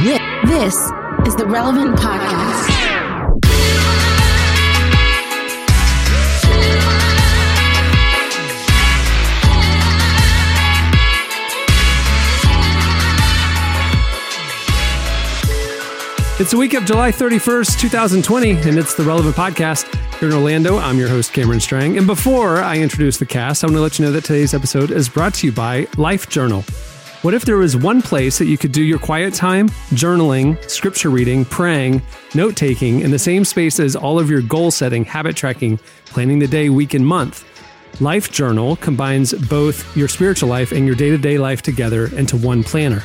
This is the Relevant Podcast. It's the week of July 31st, 2020, and it's the Relevant Podcast. Here in Orlando, I'm your host, Cameron Strang. And before I introduce the cast, I want to let you know that today's episode is brought to you by Life Journal. What if there was one place that you could do your quiet time, journaling, scripture reading, praying, note taking in the same space as all of your goal setting, habit tracking, planning the day, week, and month? Life Journal combines both your spiritual life and your day to day life together into one planner.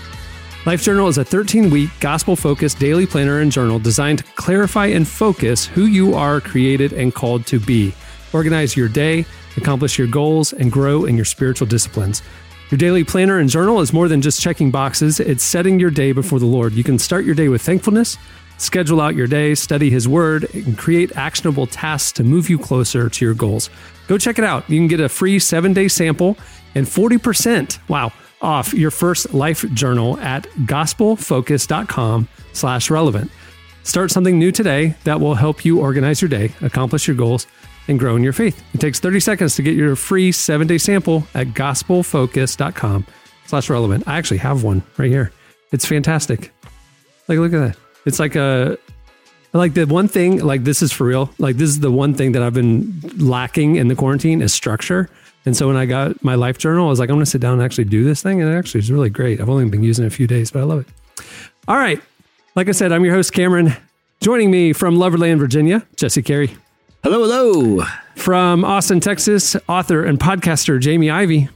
Life Journal is a 13 week gospel focused daily planner and journal designed to clarify and focus who you are created and called to be. Organize your day, accomplish your goals, and grow in your spiritual disciplines. Your daily planner and journal is more than just checking boxes, it's setting your day before the Lord. You can start your day with thankfulness, schedule out your day, study His Word, and create actionable tasks to move you closer to your goals. Go check it out. You can get a free seven day sample and 40%. Wow off your first life journal at gospelfocus.com slash relevant. Start something new today that will help you organize your day, accomplish your goals, and grow in your faith. It takes 30 seconds to get your free seven day sample at gospelfocus.com slash relevant. I actually have one right here. It's fantastic. Like, look at that. It's like a, like the one thing, like this is for real. Like this is the one thing that I've been lacking in the quarantine is structure. And so when I got my life journal, I was like, I'm going to sit down and actually do this thing. And it actually is really great. I've only been using it a few days, but I love it. All right. Like I said, I'm your host, Cameron. Joining me from Loverland, Virginia, Jesse Carey. Hello, hello. From Austin, Texas, author and podcaster Jamie Ivey.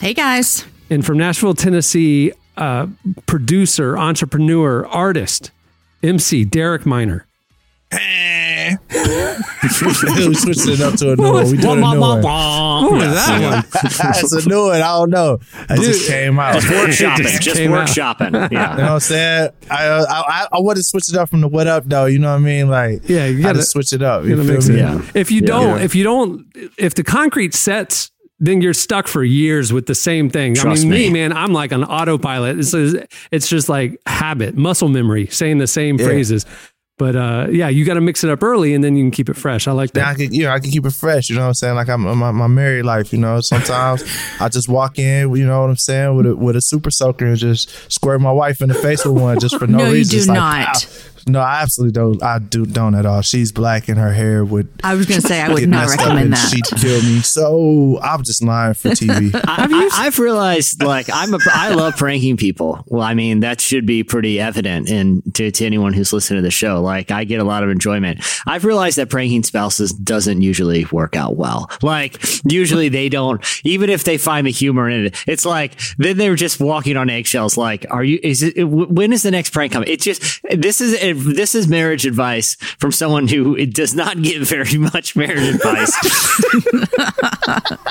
Hey, guys. And from Nashville, Tennessee, uh, producer, entrepreneur, artist, MC Derek Minor. Hey. we switched it up to a new one. We doing a new one. What was that one? it's a new one. I don't know. It just came out. Just workshopping. just just came out. workshopping. You Yeah. know what I'm saying? I I I, I want to switch it up from the what up though. You know what I mean? Like Yeah, you gotta- switch it up. You You know, feel mix me? it. Yeah. If you don't, Yeah. if you don't, if the concrete sets, then you're stuck for years with the same thing. Trust I mean, me, me. man, I'm like an autopilot. It's it's just like habit, muscle memory, saying the same Yeah. phrases. But uh, yeah, you got to mix it up early, and then you can keep it fresh. I like Then I that. can, you know, I can keep it fresh. You know what I'm saying? Like I'm my, my married life. You know, sometimes I just walk in. You know what I'm saying? With a with a super soaker and just squirt my wife in the face with one just for no, No, you reason. do It's not. pow. No, I absolutely don't. I do don't at all. She's black and her hair would. I was going to say I would not recommend that. She'd kill me. So I'm just lying for TV. I, I, I've realized, like, I'm a, I love pranking people. Well, I mean, that should be pretty evident in to, to anyone who's listening to the show. Like, I get a lot of enjoyment. I've realized that pranking spouses doesn't usually work out well. Like, usually they don't, even if they find the humor in it, it's like, then they're just walking on eggshells. Like, are you, is it, when is the next prank coming? It just, this is, this is marriage advice from someone who it does not give very much marriage advice.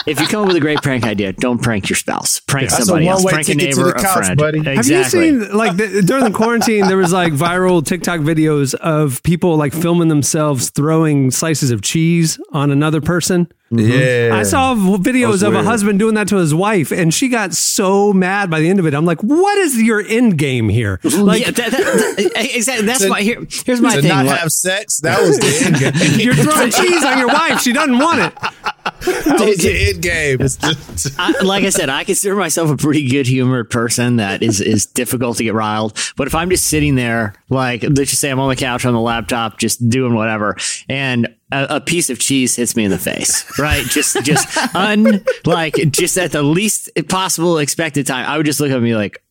if you come up with a great prank idea, don't prank your spouse. Prank a somebody else. Prank a neighbor, the a couch, friend. buddy. Have you seen like the, during the quarantine there was like viral TikTok videos of people like filming themselves throwing slices of cheese on another person? Mm-hmm. Yeah, I saw videos That's of a husband doing that to his wife, and she got so mad by the end of it. I'm like, what is your end game here? Like, yeah, that, that, that- exactly. That's To- my here. Here's my to thing. not Like, have sex. That was the end game. you're throwing cheese on your wife. She doesn't want it. that was the end game. It's just, I, like I said, I consider myself a pretty good humored person that is is difficult to get riled. But if I'm just sitting there, like let's just say I'm on the couch on the laptop, just doing whatever, and a, a piece of cheese hits me in the face, right? Just just un like just at the least possible expected time, I would just look at me like.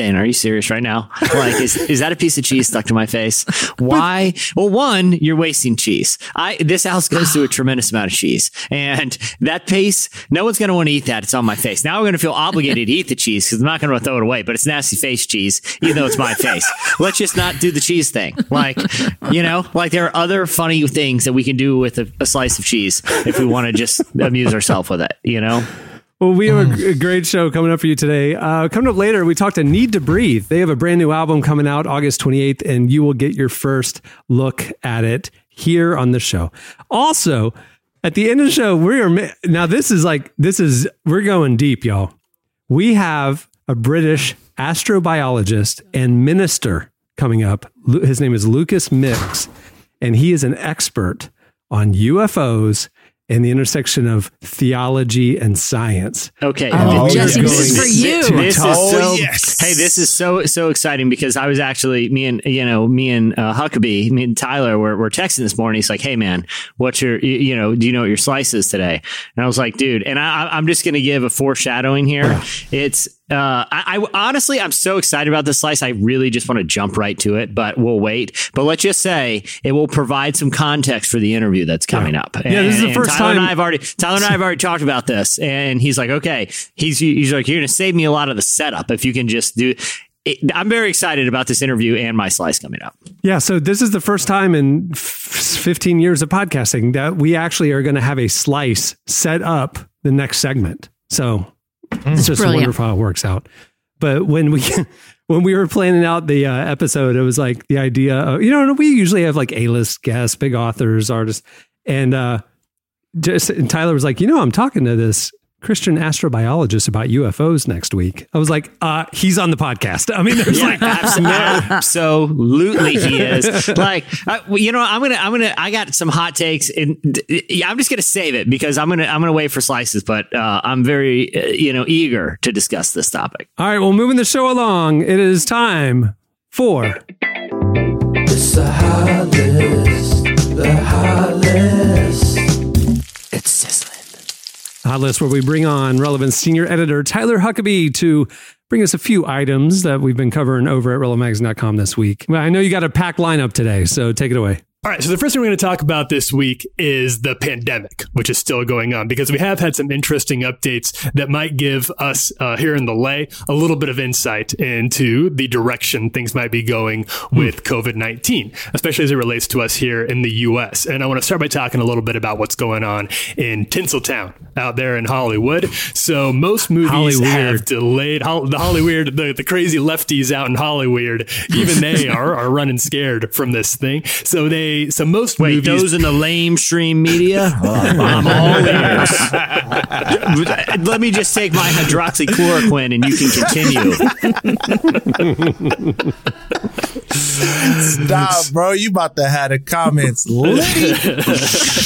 Dan, are you serious right now? Like, is, is that a piece of cheese stuck to my face? Why? Well, one, you're wasting cheese. I this house goes through a tremendous amount of cheese, and that pace, no one's going to want to eat that. It's on my face. Now I'm going to feel obligated to eat the cheese because I'm not going to throw it away. But it's nasty face cheese, even though it's my face. Let's just not do the cheese thing. Like, you know, like there are other funny things that we can do with a, a slice of cheese if we want to just amuse ourselves with it. You know. Well, we have a a great show coming up for you today. Uh, coming up later, we talked to Needtobreathe. They have a brand new album coming out August 28th, and you will get your first look at it here on the show. Also, at the end of the show, we are now. This is like this is we're going deep, y'all. We have a British astrobiologist and minister coming up. His name is Lucas Mix, and he is an expert on UFOs and the intersection of theology and science. Okay. Oh, This- Jesse, this this is for you. This is Oh, so. yes. Hey, this is so so exciting because I was actually me and you know me and uh, Huckabee, me and Tyler were, were texting this morning. He's like, "Hey man, what's your you, you know? Do you know what your slice is today?" And I was like, "Dude," and I, I- I'm just going to give a foreshadowing here. It's uh, I, I honestly I'm so excited about this slice. I really just want to jump right to it, but we'll wait. But let's just say it will provide some context for the interview that's coming up. Yeah, this is the And- first Tyler time- And I have already Tyler and I have already talked about this, and he's like, "Okay." He's he's like, "You're going to save me a lot of the setup if you can just do." It, I'm very excited about this interview and my slice coming up. Yeah, so this is the first time in f- 15 years of podcasting that we actually are going to have a slice set up the next segment. So it's just Brilliant. wonderful how it works out. But when we when we were planning out the uh, episode, it was like the idea of you know we usually have like A list guests, big authors, artists, and uh, just and Tyler was like, you know, I'm talking to this Christian astrobiologist about UFOs next week. I was like, uh, he's on the podcast. I mean, there's Yeah, like abs- absolutely, he is. Like, I, well, you know, I'm gonna, I'm gonna, I got some hot takes, and I'm just gonna save it because I'm gonna, I'm gonna wait for slices. But uh, I'm very, uh, you know, eager to discuss this topic. All right, well, moving the show along, it is time for It's the hot list. The hot list. It's sizzling. Hot List, where we bring on relevant senior editor Tyler Huckabee to bring us a few items that we've been covering over at relevantmagazine.com this week. I know you got a packed lineup today, so take it away. All right, so the first thing we're going to talk about this week is the pandemic, which is still going on, because we have had some interesting updates that might give us uh, here in the lay a little bit of insight into the direction things might be going with COVID 19, especially as it relates to us here in the U.S. And I want to start by talking a little bit about what's going on in Tinseltown out there in Hollywood. So most movies Hollyweird. have delayed Hol- the Hollyweird, the, the crazy lefties out in Hollywood, even they are, are running scared from this thing. So they, so most Wait, movies. those in the lamestream media? Oh, I'm all ears. Let me just take my hydroxychloroquine and you can continue. Stop, bro. You about to have the comments litty.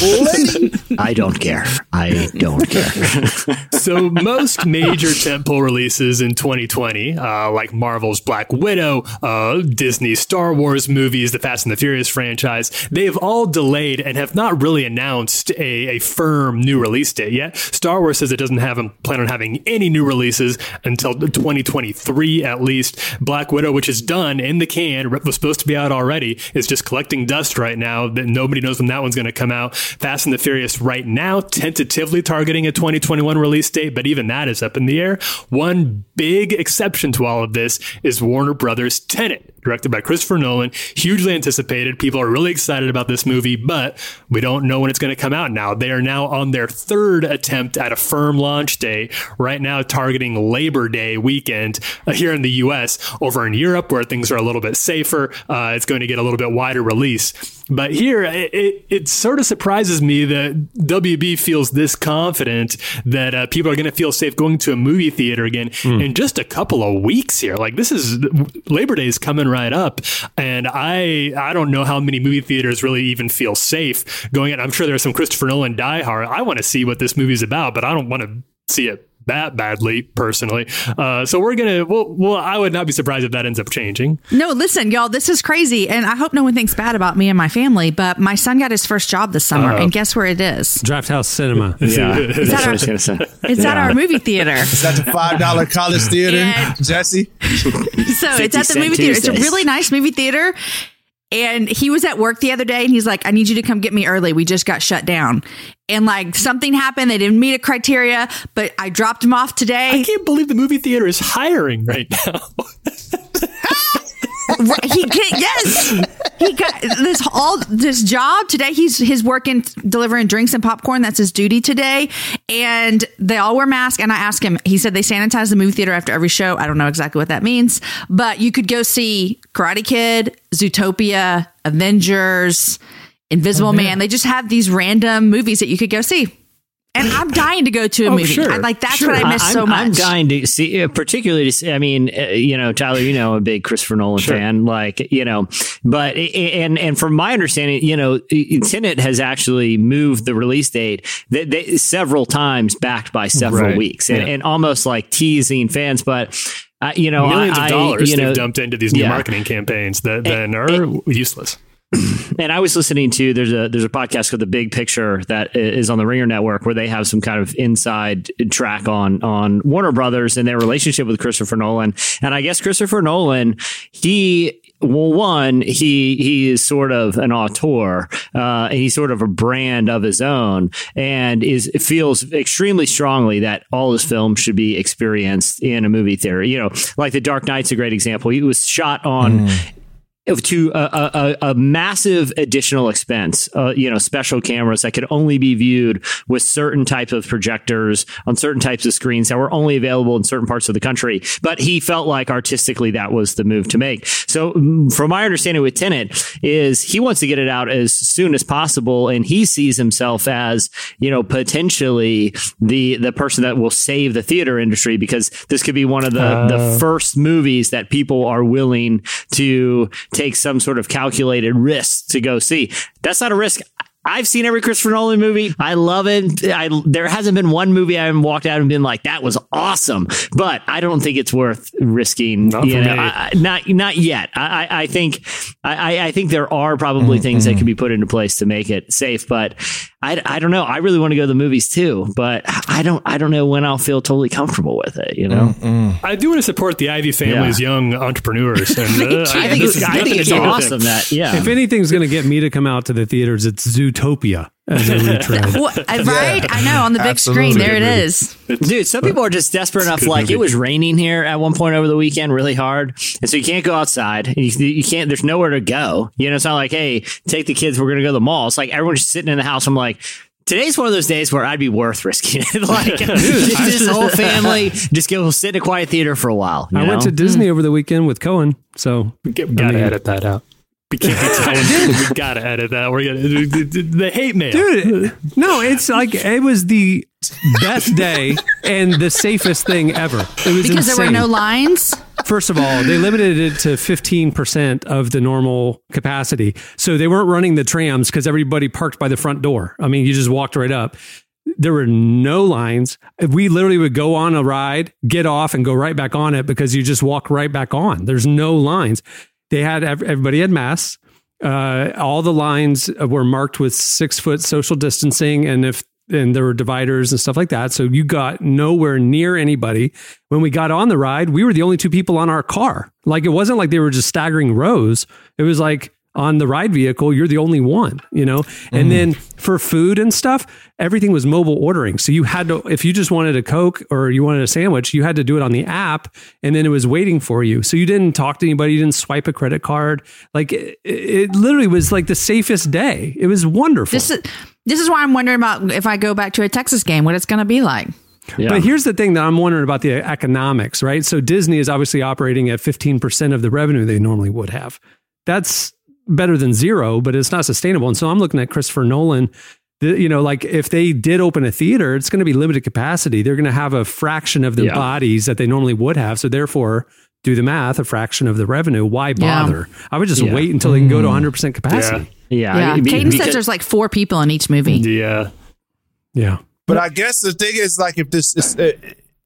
litty. I don't care. I don't care. so most major tentpole releases in 2020, uh, like Marvel's Black Widow, uh, Disney Star Wars movies, the Fast and the Furious franchise, they have all delayed and have not really announced a, a firm new release date yet. Star Wars says it doesn't have a plan on having any new releases until 2023 at least. Black Widow, which is done in the can, was supposed to be out already, is just collecting dust right now. That nobody knows when that one's going to come out. Fast and the Furious right now, tentatively targeting a 2021 release date, but even that is up in the air. One big exception to all of this is Warner Brothers' Tenet directed by Christopher Nolan. Hugely anticipated. People are really excited about this movie, but we don't know when it's going to come out now. They are now on their third attempt at a firm launch date, right now targeting Labor Day weekend uh, here in the US. Over in Europe, where things are a little bit safer, uh, it's going to get a little bit wider release. But here, it, it, it sort of surprises me that WB feels this confident that uh, people are going to feel safe going to a movie theater again in just a couple of weeks here. Like this is Labor Day is coming right up, and I I don't know how many movie theaters really even feel safe going in. I'm sure there's some Christopher Nolan diehard. I want to see what this movie's about, but I don't want to see it that badly personally. Uh, so we're gonna well, well, I would not be surprised if that ends up changing. No, listen, y'all, this is crazy. And I hope no one thinks bad about me and my family, but my son got his first job this summer. And guess where it is? Draft House Cinema. Yeah, that's what I our- was going to say. It's at our movie theater. Is that the five dollar college theater, Yeah. Jesse? So it's at the movie theater. It's a really nice movie theater. And he was at work the other day and he's like, I need you to come get me early. We just got shut down. And like something happened. They didn't meet a criteria, but I dropped him off today. I can't believe the movie theater is hiring right now. Ah! He can yes. He got this all this job today. He's he's working delivering drinks and popcorn. That's his duty today. And they all wear masks. And I asked him. He said they sanitize the movie theater after every show. I don't know exactly what that means, but you could go see Karate Kid, Zootopia, Avengers, Invisible oh, Man. They just have these random movies that you could go see. And I'm dying to go to a Oh, movie. sure, I, like that's sure. what I miss I'm, so much. I'm dying to see, uh, particularly to see. I mean, uh, you know, Tyler, you know, I'm a big Christopher Nolan fan. Like, you know, but and and from my understanding, you know, Tenet has actually moved the release date they, they, several times, backed by several Right. weeks, and, Yeah. and almost like teasing fans. But uh, you know, Millions I, of dollars you know, they've dumped into these new yeah. marketing campaigns that then are useless. and I was listening to there's a there's a podcast called The Big Picture that is on the Ringer Network where they have some kind of inside track on on Warner Brothers and their relationship with Christopher Nolan. And I guess Christopher Nolan, he well, one, he he is sort of an auteur, uh, and he's sort of a brand of his own, and is feels extremely strongly that all his films should be experienced in a movie theater. You know, like The Dark Knight's a great example. He was shot on of to a, a, a massive additional expense, uh, you know, special cameras that could only be viewed with certain types of projectors on certain types of screens that were only available in certain parts of the country. But he felt like artistically that was the move to make. So, mm, from my understanding with Tenet, is he wants to get it out as soon as possible, and he sees himself as you know potentially the the person that will save the theater industry because this could be one of the the first movies that people are willing to take some sort of calculated risk to go see. That's not a risk. I've seen every Christopher Nolan movie. I love it. I, there hasn't been one movie I haven't walked out and been like, "That was awesome." But I don't think it's worth risking. Not you know. I, not not yet. I, I- I think I, I- I think there are probably mm-hmm. things that can mm-hmm. be put into place to make it safe. But I, I don't know. I really want to go to the movies too, but I don't I don't know when I'll feel totally comfortable with it. You know. I do want to support the Ivey family's young entrepreneurs, and uh, I think it's, is I think it's to do with awesome that yeah. If anything's going to get me to come out to the theaters, it's Zootopia as a retread. What- right? I know on the big Absolutely. screen. There it is. Good. Dude, some people are just desperate enough. Like movie. it was raining here at one point over the weekend, really hard, and so you can't go outside. You, you can't. There's nowhere to go. You know, it's not like, hey, take the kids. We're gonna go to the mall. It's like everyone's just sitting in the house. I'm like. Today's one of those days where I'd be worth risking it. like, just this whole family, just go sit in a quiet theater for a while. you I went to Disney hmm. over the weekend with Cohen, so get- we gotta mean- edit that out. We can't be telling we gotta edit that. We're gonna the, the hate mail. dude. No, it's like it was the best day and the safest thing ever. It was Because there were no lines. First of all, they limited it to 15% of the normal capacity. So they weren't running the trams because everybody parked by the front door. I mean, you just walked right up. There were no lines. We literally would go on a ride, get off, and go right back on it because you just walk right back on. There's no lines. They had everybody had masks. Uh, all the lines were marked with six foot social distancing, and if and there were dividers and stuff like that. So you got nowhere near anybody. When we got on the ride, we were the only two people on our car. Like it wasn't like they were just staggering rows. It was like on the ride vehicle, you're the only one, you know? And mm. then for food and stuff, everything was mobile ordering. So you had to, if you just wanted a Coke or you wanted a sandwich, you had to do it on the app and then it was waiting for you. So you didn't talk to anybody, you didn't swipe a credit card. Like it, it literally was like the safest day. It was wonderful. This is this is why I'm wondering about if I go back to a Texas game, what it's going to be like. Yeah. But here's the thing that I'm wondering about the economics, right? So Disney is obviously operating at 15% of the revenue they normally would have. That's better than zero, but it's not sustainable. And so I'm looking at Christopher Nolan. The, you know, like if they did open a theater, it's going to be limited capacity. They're going to have a fraction of the Yeah. bodies that they normally would have. So therefore, do the math, a fraction of the revenue. Why Yeah. bother? I would just Yeah. wait until they can go to 100% capacity. yeah. Yeah, I Caden says there's like four people in each movie. Yeah. Yeah. But I guess the thing is, like, if this is, uh,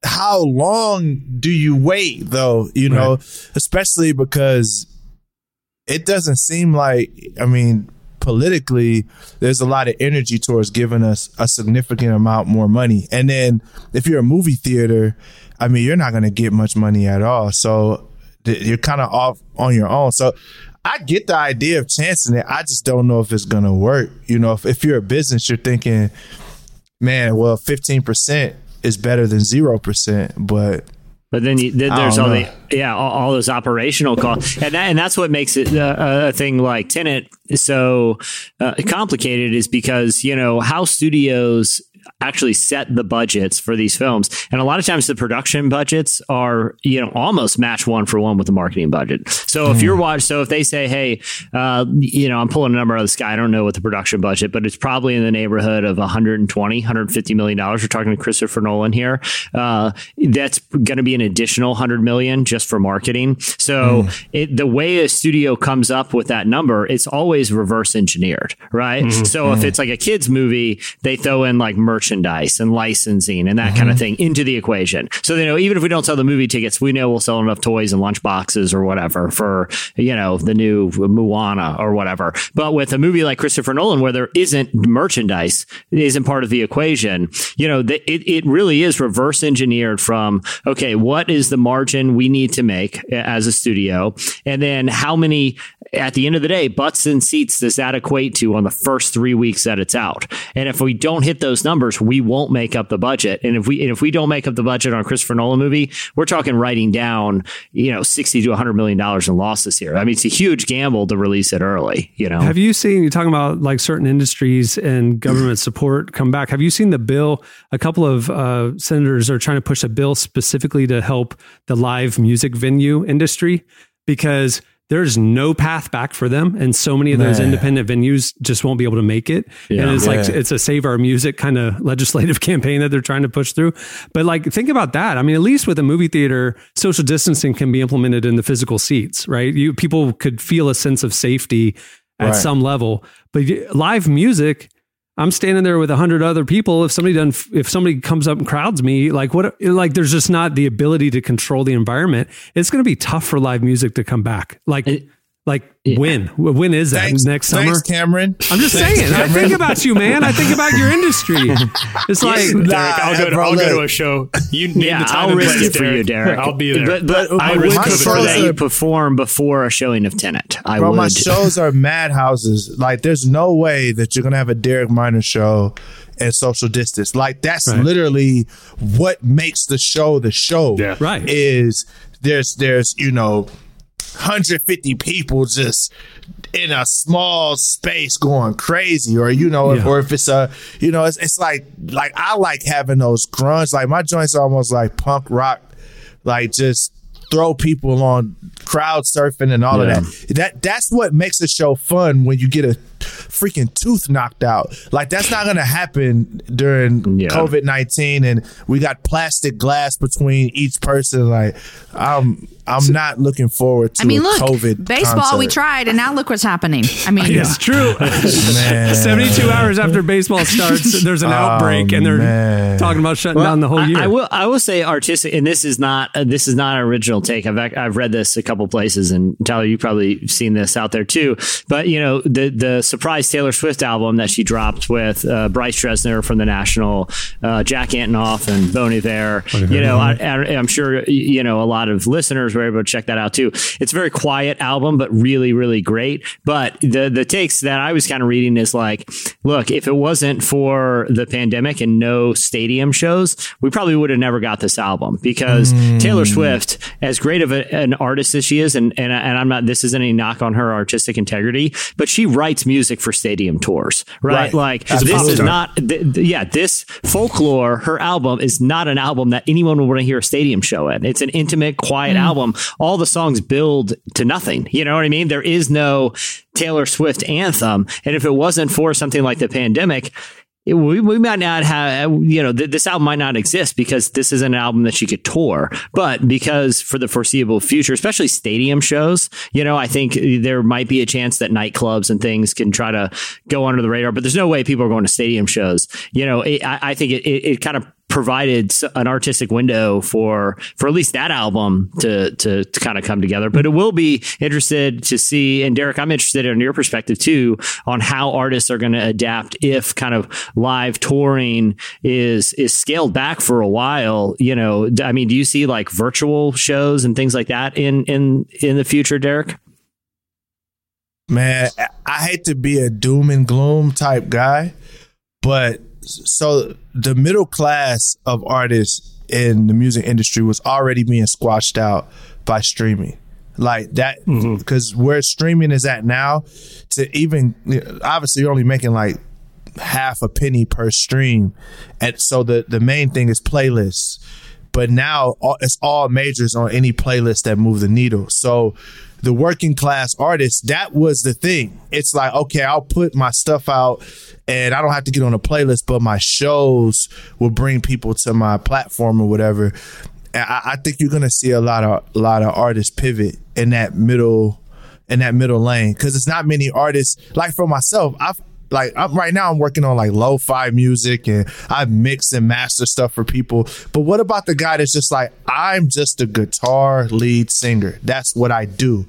how long do you wait, though? You know, especially because it doesn't seem like, I mean, politically, there's a lot of energy towards giving us a significant amount more money. And then if you're a movie theater, I mean, you're not going to get much money at all. So you're kind of off on your own. So I get the idea of chancing it. I just don't know if it's going to work. You know, if, if you're a business, you're thinking, man, well, 15% is better than 0%, but But then, you, then there's all know. the yeah all, all those operational costs, and that, and that's what makes it uh, a thing like Tenet so uh, complicated is because you know how studios actually set the budgets for these films. And a lot of times the production budgets are, you know, almost match one for one with the marketing budget. So if you're watching, so if they say, hey, uh, you know, I'm pulling a number out of the sky, I don't know what the production budget, but it's probably in the neighborhood of 120, 150 million dollars. We're talking to Christopher Nolan here. Uh, that's going to be an additional 100 million just for marketing. So it, the way a studio comes up with that number, it's always reverse engineered, right? So if it's like a kids movie, they throw in like merchandise and licensing and that kind of mm-hmm. thing into the equation. So you know even if we don't sell the movie tickets, we know we'll sell enough toys and lunch boxes or whatever for you know the new Moana or whatever. But with a movie like Christopher Nolan, where there isn't merchandise, it isn't part of the equation. You know, the, it it really is reverse engineered from okay, what is the margin we need to make as a studio, and then how many at the end of the day, butts and seats does that equate to on the first three weeks that it's out? And if we don't hit those numbers, we won't make up the budget. And if we and if we don't make up the budget on Christopher Nolan movie, we're talking writing down, you know, sixty to hundred million dollars in losses here. I mean, it's a huge gamble to release it early. You know, Have you seen, you're talking about like certain industries and government support come back. Have you seen the bill? A couple of uh, senators are trying to push a bill specifically to help the live music venue industry because there's no path back for them. And so many of those Man. independent venues just won't be able to make it. and it's like, it's a save our music kind of legislative campaign that they're trying to push through. But like, think about that. I mean, at least with a movie theater, social distancing can be implemented in the physical seats, right? You people could feel a sense of safety at Right. some level. But live music, I'm standing there with a hundred other people. If somebody done, if somebody comes up and crowds me, like what, like there's just not the ability to control the environment. It's going to be tough for live music to come back. Like, like when? When is that? Thanks, Next summer? thanks, Cameron. I'm just Thanks, saying. I think about you, man. I think about your industry. It's like, Nah, Derek, I'll go to, I'll go to a show. You name yeah, the time I'll risk place, it for you, Derek. I'll be there. But, but I I would prefer that are- you perform before a showing of Tenet. I Bro, would. my shows are madhouses. Like, there's no way that you're gonna have a Derek Minor show and social distance. Like, that's Right. literally what makes the show the show. Yeah. Right. Is there's there's you know 150 people just in a small space going crazy or you know if, Yeah. or if it's a you know it's, it's like like i like having those grunge like my joints are almost like punk rock like just throw people on crowd surfing and all Yeah. of that that that's what makes a show fun when you get a freaking tooth knocked out like that's not gonna happen during Yeah. covid-19 and we got plastic glass between each person like i'm i'm not looking forward to I mean, a look, covid baseball we tried, and now look what's happening. I mean, it's true. Man. 72 hours after baseball starts, there's an outbreak and they're Oh, man. talking about shutting down the whole I, year. I will. I will say artistic, and this is not. Uh, this is not an original take. I've I've read this a couple places, and Tyler, you've probably seen this out there too. But you know, the the surprise Taylor Swift album that she dropped with uh, Bryce Dessner from the National, uh, Jack Antonoff, and Bon Iver. You know, I, I'm sure you know a lot of listeners were able to check that out too. It's a very quiet album, but really, really great. But the the takes that I was kind of reading is like, look, if it wasn't for the pandemic and no stadium shows, we probably would have never got this album because Taylor Swift, as great of a, an artist as she is, and, and and I'm not. This isn't any knock on her artistic integrity, but she writes music for stadium tours, right? Right. Like As this is not. Th- th- yeah, this folklore, her album is not an album that anyone would want to hear a stadium show in. It's an intimate, quiet album. All the songs build to nothing. You know what I mean? There is no Taylor Swift anthem, and if it wasn't for something like the pandemic. We, we might not have, uh, you know, th- this album might not exist because this is an album that she could tour. But because for the foreseeable future, especially stadium shows, you know, I think there might be a chance that nightclubs and things can try to go under the radar. But there's no way people are going to stadium shows. You know, it, I, I think it, it, it kind of provided an artistic window for for at least that album to to, to kind of come together. But it will be interested to see. And Derek, I'm interested in your perspective too on how artists are going to adapt if kind of live touring is is scaled back for a while. You know, I mean, do you see like virtual shows and things like that in in in the future, Derek? Man, I hate to be a doom and gloom type guy, but so the middle class of artists in the music industry was already being squashed out by streaming. Like that, mm-hmm. because where streaming is at now, to even obviously you're only making like half a penny per stream. And so the, the main thing is playlists. But now it's all majors on any playlist that move the needle. So the working class artists, that was the thing. It's like, okay, I'll put my stuff out and I don't have to get on a playlist, but my shows will bring people to my platform or whatever. And I, I think you're gonna see a lot of a lot of artists pivot in that middle in that middle lane because it's not many artists like for myself i've like I'm right now I'm working on like lo-fi music and I mix and master stuff for people. But what about the guy that's just like I'm just a guitar lead singer. That's what I do.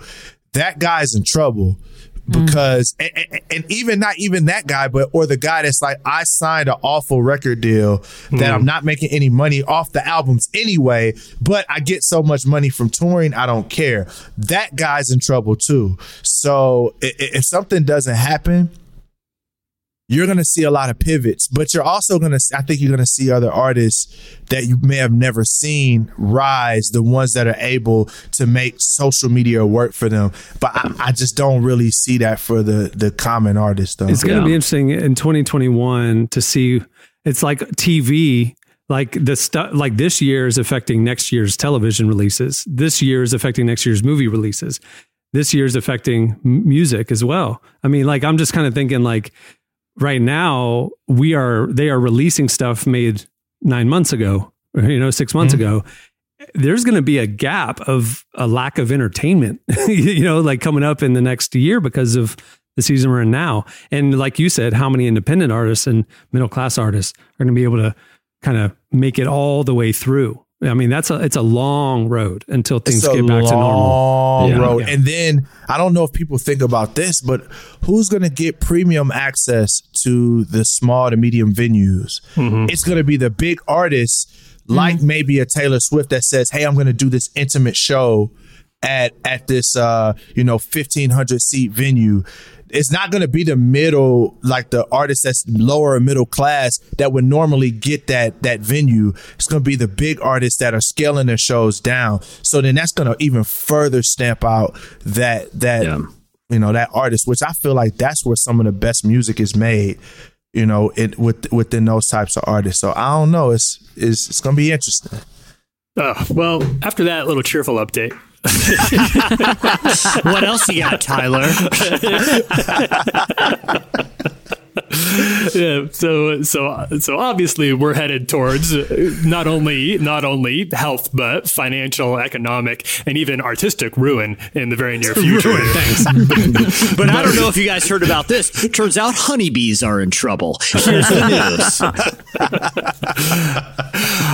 That guy's in trouble hmm. because and, and- and even not even that guy but or the guy that's like I signed an awful record deal that hmm. I'm not making any money off the albums anyway but I get so much money from touring I don't care that guy's in trouble too so i- i- if something doesn't happen you're going to see a lot of pivots, but you're also going to, I think you're going to see other artists that you may have never seen rise, the ones that are able to make social media work for them. But I, I just don't really see that for the, the common artist though. It's going to be interesting in 2021 to see. It's like TV, like the stuff, like this year is affecting next year's television releases. This year is affecting next year's movie releases. This year is affecting m- music as well. I mean, like I'm just kind of thinking, like right now we are they are releasing stuff made nine months ago, or, you know, six months mm-hmm. ago. There's going to be a gap of a lack of entertainment, you know, like coming up in the next year because of the season we're in now. And like you said, how many independent artists and middle class artists are going to be able to kind of make it all the way through? I mean, that's a it's a long road until things get back to normal. long Yeah. road. Yeah. And then I don't know if people think about this, but who's going to get premium access to the small to medium venues? It's going to be the big artists, like maybe a Taylor Swift that says, "Hey, I'm going to do this intimate show at at this uh you know 1500 seat venue." It's not going to be the middle, like the artist that's lower middle class that would normally get that that venue. It's going to be the big artists that are scaling their shows down. So then that's going to even further stamp out that that Yeah. you know that artist, which I feel like that's where some of the best music is made. You know, it with within those types of artists. So I don't know. It's it's it's going to be interesting. Oh, well, after that little cheerful update, What else you got, Tyler? yeah, so so so obviously we're headed towards not only not only health but financial, economic, and even artistic ruin in the very near future. Thanks. but I don't know if you guys heard about this. Turns out honeybees are in trouble. Here's the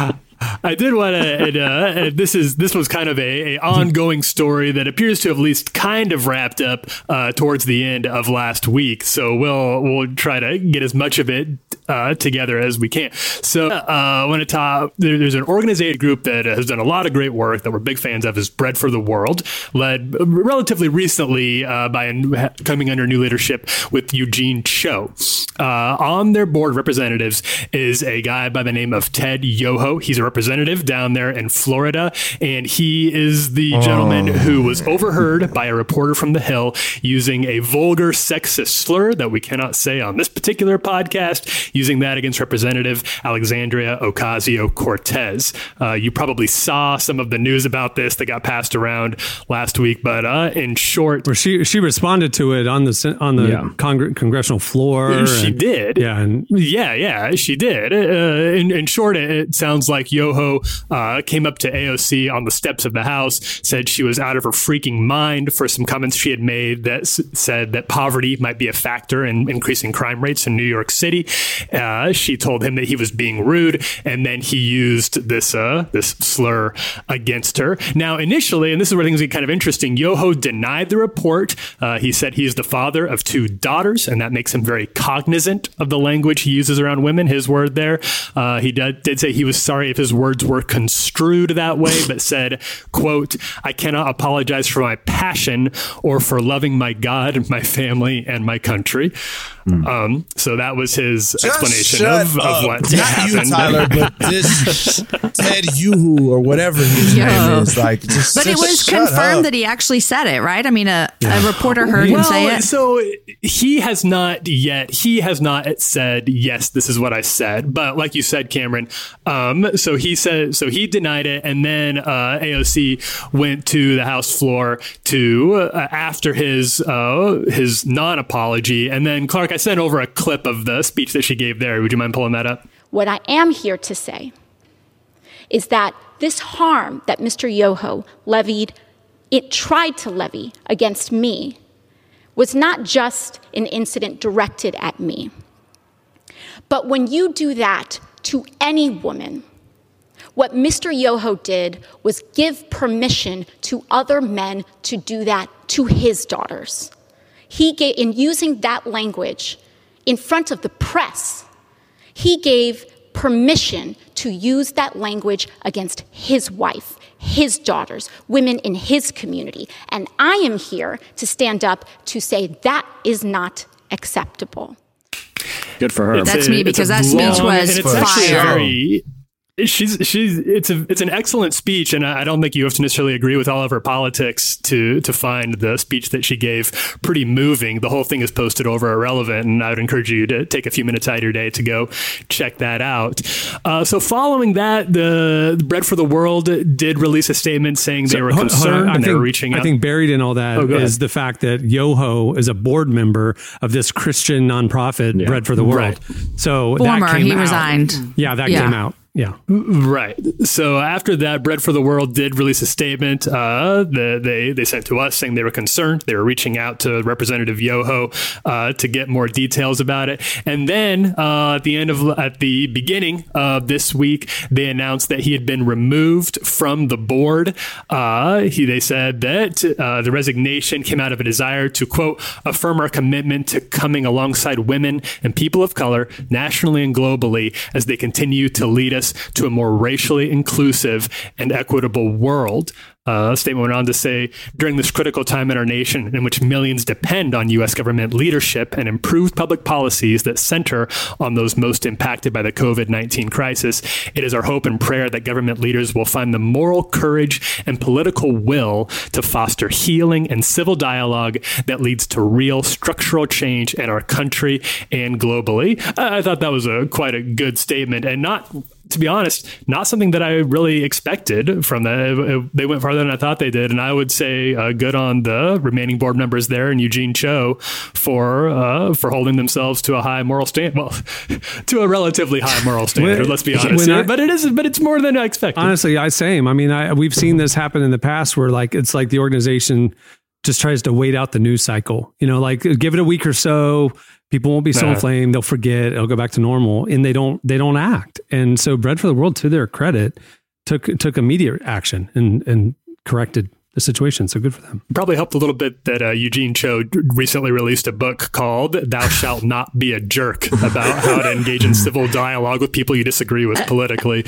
news. I did want to. And, uh, and this is this was kind of a, a ongoing story that appears to have at least kind of wrapped up uh, towards the end of last week. So we'll we'll try to get as much of it uh, together as we can. So uh, I want to talk. There, there's an organized group that has done a lot of great work that we're big fans of. Is Bread for the World, led relatively recently uh, by a, coming under new leadership with Eugene Cho. Uh, on their board representatives is a guy by the name of Ted Yoho. He's a representative down there in Florida, and he is the gentleman who was overheard by a reporter from The Hill using a vulgar sexist slur that we cannot say on this particular podcast, using that against Representative Alexandria Ocasio Cortez. Uh, you probably saw some of the news about this that got passed around last week, but uh, in short, Where she she responded to it on the on the Yeah. congr- congressional floor. she and- did. Yeah, and Yeah, yeah, she did. Uh, in, in short, it, it sounds like Yoho uh, came up to AOC on the steps of the House, said she was out of her freaking mind for some comments she had made that s- said that poverty might be a factor in increasing crime rates in New York City. Uh, she told him that he was being rude, and then he used this uh, this slur against her. Now, initially, and this is where things get kind of interesting, Yoho denied the report. Uh, he said he is the father of two daughters, and that makes him very cognizant of the language he uses around women. His word there. Uh, he did, did say he was sorry if his words were construed that way, but said, quote, I cannot apologize for my passion or for loving my God, and my family, and my country. Um, so that was his Just explanation of, of what Not happened. you, Tyler, but this Ted Yuhu or whatever his Yo. name is. Like, just, But it was confirmed up. that he actually said it, right? I mean, a, a reporter heard him say it. so he has not yet. He has not said yes. This is what I said. But like you said, Cameron. Um, so he said. So he denied it, and then uh, AOC went to the House floor to uh, after his uh, his non apology, and then Clark. I sent over a clip of the speech that she gave there. Would you mind pulling that up? What I am here to say is that this harm that Mr. Yoho levied, it tried to levy against me, was not just an incident directed at me. But when you do that to any woman, what Mr. Yoho did was give permission to other men to do that to his daughters. He gave, in using that language in front of the press, he gave permission to use that language against his wife, his daughters, women in his community. And I am here to stand up to say that is not acceptable. Good for her. That's a- me, because that speech was and actually fire. very she's she's it's a it's an excellent speech and I I don't think you have to necessarily agree with all of her politics to to find the speech that she gave pretty moving the whole thing is posted over irrelevant and I would encourage you to take a few minutes out of your day to go check that out uh, so following that the Bread for the World did release a statement saying they were Hold- hold on. concerned I and they think, were reaching out I think buried in all that Oh, is ahead. the fact that Yoho is a board member of this Christian nonprofit, Bread for the World. Right. So Former, that came he out. resigned. Yeah, that Yeah. came out. Yeah. Right. So after that, Bread for the World did release a statement. Uh, the, they they sent to us saying they were concerned. They were reaching out to Representative Yoho uh, to get more details about it. And then uh, at the end of at the beginning of this week, they announced that he had been removed from the board. Uh, he they said that uh, the resignation came out of a desire to quote affirm our commitment to coming alongside women and people of color nationally and globally as they continue to lead us to a more racially inclusive and equitable world. Uh, a statement went on to say, during this critical time in our nation in which millions depend on U.S. government leadership and improved public policies that center on those most impacted by the COVID 19 crisis, it is our hope and prayer that government leaders will find the moral courage and political will to foster healing and civil dialogue that leads to real structural change in our country and globally. I I thought that was a quite a good statement and not to be honest, not something that I really expected from that. They went farther than I thought they did, and I would say uh, good on the remaining board members there and Eugene Cho for uh, for holding themselves to a high moral standard. Well, to a relatively high moral standard. When- let's be honest. I- but it is, but it's more than I expected. Honestly, I same. I mean, I, we've seen this happen in the past where like it's like the organization just tries to wait out the news cycle. You know, like give it a week or so, people won't be so Nah. inflamed, they'll forget, it'll go back to normal, and they don't they don't act. And so, Bread for the World, to their credit, took took immediate action and and corrected the situation. So good for them. probably helped a little bit that uh, Eugene Cho recently released a book called "Thou Shalt Not Be a Jerk" about how to engage in civil dialogue with people you disagree with politically.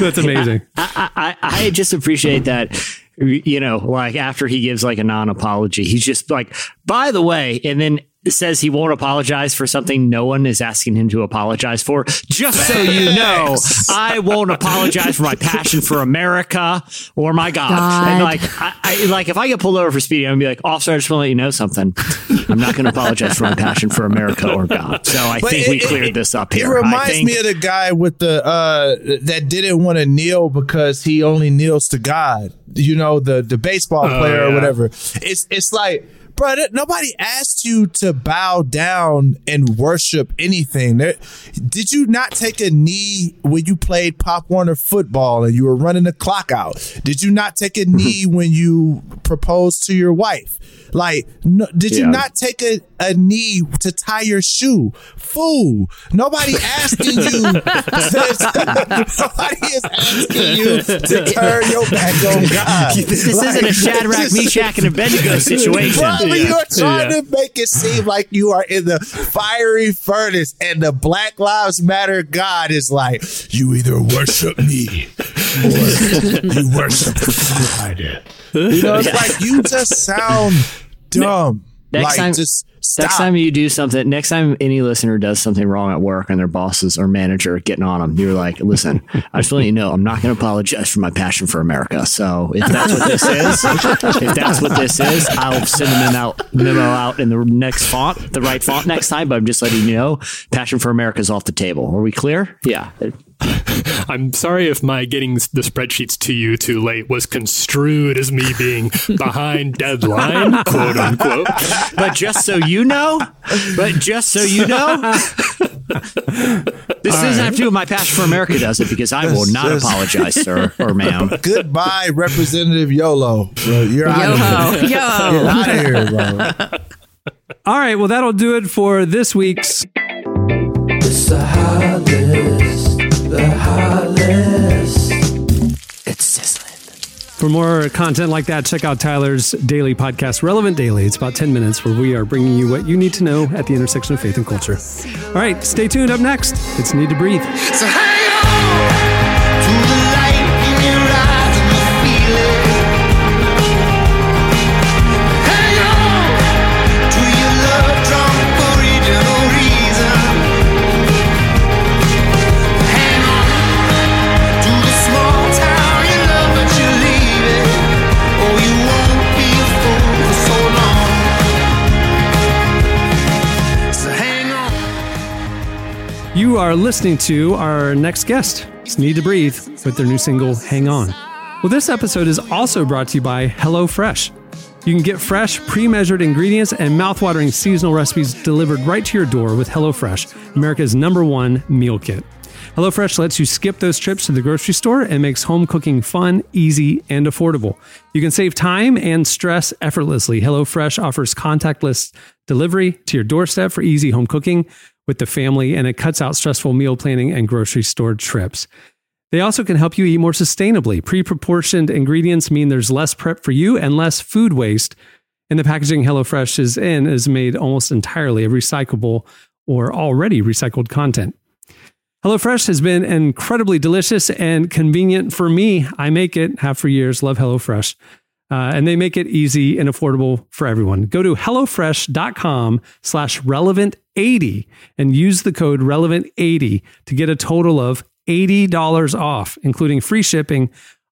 That's amazing. I, I, I just appreciate that. You know, like after he gives like a non apology, he's just like, by the way, and then says he won't apologize for something no one is asking him to apologize for. Just so you know, I won't apologize for my passion for America or my God. God. And like, I, I like if I get pulled over for speeding, I'm gonna be like, officer, I just want to let you know something. I'm not going to apologize for my passion for America or God. So I But think it- we cleared it- this up It here. I reminds think- me of the guy with the uh that didn't want to kneel because he only kneels to God. You know, the the baseball Oh, player or yeah. whatever. It's it's like Bro, nobody asked you to bow down and worship anything. There, did you not take a knee when you played Pop Warner football and you were running the clock out? Did you not take a mm-hmm. knee when you proposed to your wife? Like, no, did you not take a, a knee to tie your shoe? Fool. Nobody asking you. To, nobody is asking you to turn your back on God. This isn't a Shadrach, Meshach, and Abednego situation. Bro, Yeah. you're trying Yeah. to make it seem like you are in the fiery furnace and the Black Lives Matter God is like, you either worship me or you worship the. I. You know, it's like you just sound dumb. Next like, time- just stop. Next time you do something, next time any listener does something wrong at work and their bosses or manager getting on them, you're like, listen, I just want you to know I'm not going to apologize for my passion for America. So if that's what this is, if that's what this is, I'll send a memo out, memo out in the next font, the right font next time. But I'm just letting you know, passion for America is off the table. Are we clear? Yeah. I'm sorry if my getting the spreadsheets to you too late was construed as me being behind deadline, quote unquote. But just so you know, but just so you know, this doesn't have to do with my passion for America, does it? Because I will not Just- apologize, sir or ma'am. Goodbye, Representative YOLO. Bro, you're out of here. Yo, Get yo. out of here, bro. All right, well, that'll do it for this week's. It's the high list, the high list. It's sizzling. For more content like that, check out Tyler's daily podcast, Relevant Daily. It's about 10 minutes where we are bringing you what you need to know at the intersection of faith and culture. All right, stay tuned. Up next, it's Needtobreathe. So hang on are listening to our next guest, Needtobreathe, with their new single, Hang On. Well, this episode is also brought to you by HelloFresh. You can get fresh, pre measured ingredients and mouthwatering seasonal recipes delivered right to your door with HelloFresh, America's number one meal kit. HelloFresh lets you skip those trips to the grocery store and makes home cooking fun, easy, and affordable. You can save time and stress effortlessly. HelloFresh offers contactless delivery to your doorstep for easy home cooking with the family, and it cuts out stressful meal planning and grocery store trips. They also can help you eat more sustainably. Pre proportioned ingredients mean there's less prep for you and less food waste. And the packaging HelloFresh is in is made almost entirely of recyclable or already recycled content. HelloFresh has been incredibly delicious and convenient for me. I make it, have for years, love HelloFresh. Uh, and they make it easy and affordable for everyone. Go to HelloFresh.com slash relevant80 and use the code relevant80 to get a total of $80 off, including free shipping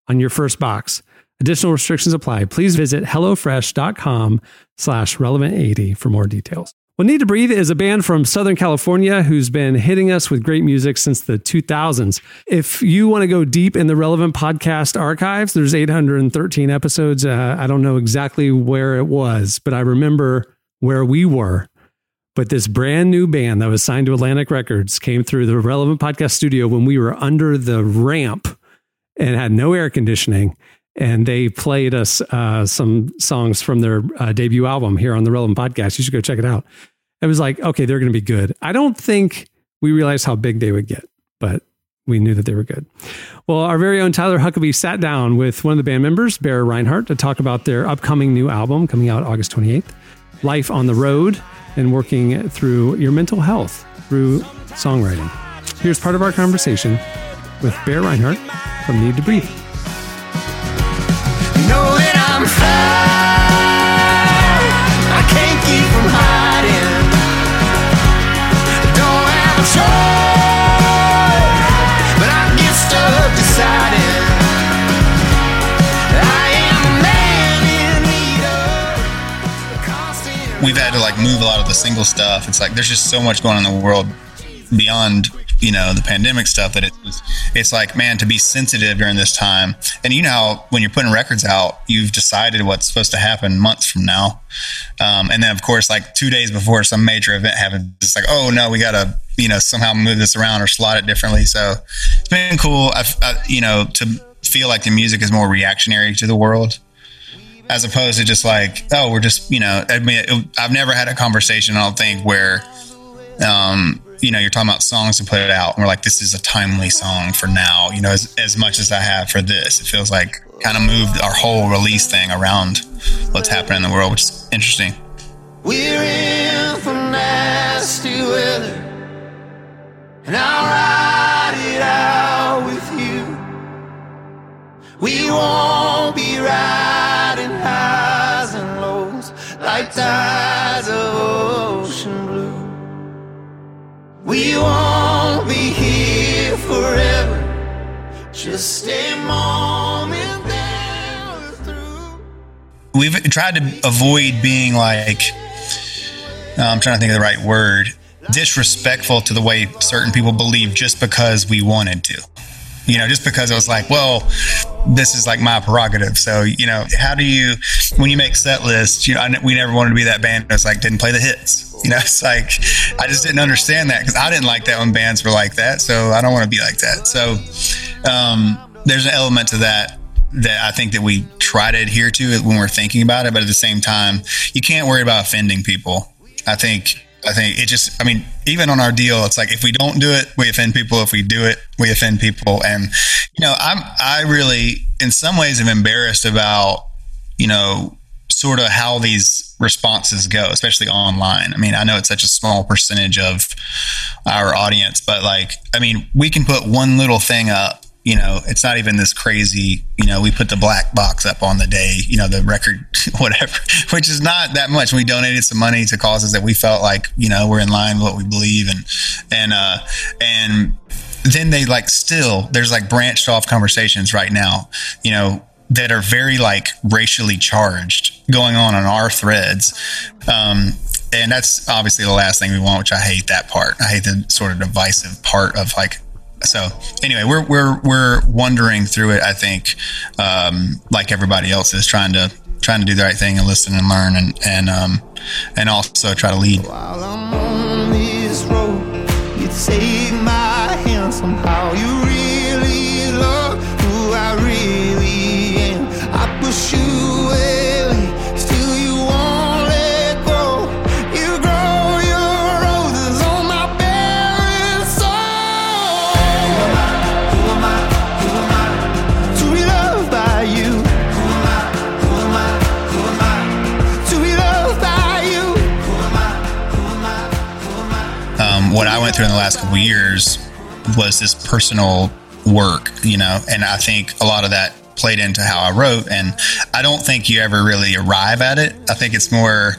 on your first box. Additional restrictions apply. Please visit HelloFresh.com slash relevant80 for more details. Well, Needtobreathe is a band from Southern California who's been hitting us with great music since the 2000s. If you want to go deep in the relevant podcast archives, there's 813 episodes. Uh, I don't know exactly where it was, but I remember where we were. But this brand new band that was signed to Atlantic Records came through the relevant podcast studio when we were under the ramp and had no air conditioning. And they played us uh, some songs from their uh, debut album here on the Relevant Podcast. You should go check it out. It was like, okay, they're going to be good. I don't think we realized how big they would get, but we knew that they were good. Well, our very own Tyler Huckabee sat down with one of the band members, Bear Rinehart, to talk about their upcoming new album coming out August 28th, Life on the Road, and working through your mental health through songwriting. Here's part of our conversation with Bear Rinehart from Needtobreathe. We've had to like move a lot of the single stuff. It's like there's just so much going on in the world beyond you know the pandemic stuff that it's it's like man to be sensitive during this time. And you know when you're putting records out, you've decided what's supposed to happen months from now, um, and then of course like two days before some major event happens, it's like oh no, we gotta you know somehow move this around or slot it differently. So it's been cool. I've, I, you know to feel like the music is more reactionary to the world as opposed to just like, oh, we're just, you know, I mean, it, I've never had a conversation, I don't think, where, um, you know, you're talking about songs to put it out, and we're like, this is a timely song for now, you know, as, as much as I have for this. It feels like kind of moved our whole release thing around what's happening in the world, which is interesting. We're in for nasty weather, and I'll ride it out with you. We won't be riding highs and lows like tides Just a moment, we've tried to avoid being like uh, I'm trying to think of the right word disrespectful to the way certain people believe just because we wanted to. You know just because it was like well this is like my prerogative. So you know how do you when you make set lists you know I, we never wanted to be that band that's like didn't play the hits. You know it's like i just didn't understand that because i didn't like that when bands were like that. So i don't want to be like that. So um, there's an element to that that I think that we try to adhere to when we're thinking about it, but at the same time, you can't worry about offending people. I think I think it just I mean, even on our deal, it's like if we don't do it, we offend people. If we do it, we offend people. And you know, I'm I really in some ways am embarrassed about, you know, sort of how these responses go, especially online. I mean, I know it's such a small percentage of our audience, but like, I mean, we can put one little thing up. You know, it's not even this crazy. You know, we put the black box up on the day. You know, the record, whatever, which is not that much. We donated some money to causes that we felt like you know we're in line with what we believe, and and uh and then they like still there's like branched off conversations right now. You know, that are very like racially charged going on on our threads. Um, and that's obviously the last thing we want, which I hate that part. I hate the sort of divisive part of like. So anyway, we're we're we're wandering through it. I think, um, like everybody else is trying to trying to do the right thing and listen and learn and and um, and also try to lead. While I'm on this road, you take my hand somehow. You what I went through in the last couple years was this personal work, you know, and I think a lot of that played into how I wrote. And I don't think you ever really arrive at it. I think it's more,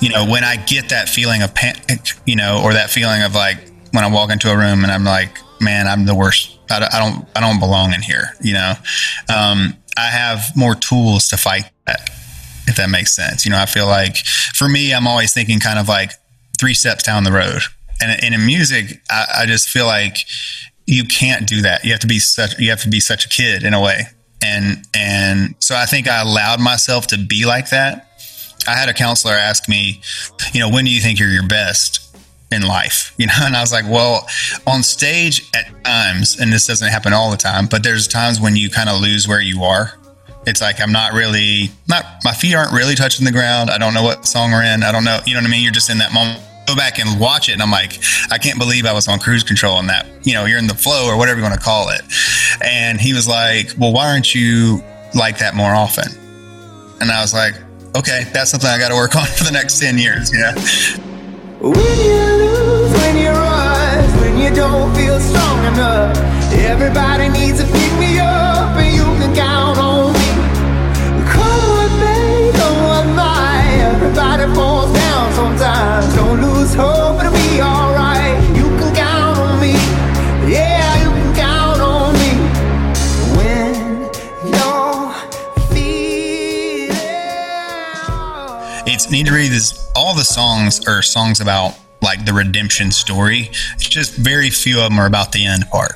you know, when I get that feeling of panic, you know, or that feeling of like when I walk into a room and I'm like, man, I'm the worst. I don't, I don't, I don't belong in here, you know. Um, I have more tools to fight that, if that makes sense. You know, I feel like for me, I'm always thinking kind of like three steps down the road. And, and in music, I, I just feel like you can't do that. You have to be such you have to be such a kid in a way. And and so I think I allowed myself to be like that. I had a counselor ask me, you know, when do you think you're your best in life? You know, and I was like, well, on stage at times, and this doesn't happen all the time, but there's times when you kind of lose where you are. It's like I'm not really not my feet aren't really touching the ground. I don't know what song we're in. I don't know, you know what I mean? You're just in that moment go back and watch it and I'm like, I can't believe I was on cruise control on that. You know, you're in the flow or whatever you want to call it. And he was like, Well, why aren't you like that more often? And I was like, Okay, that's something I got to work on for the next 10 years, know? When you lose, when you rise, when you don't feel strong enough, everybody needs to pick me up, Don't lose hope, it'll be alright. You can count on me, yeah, you can count on me. When you're feeling It's need to read this. All the songs are songs about like the redemption story. It's just very few of them are about the end part.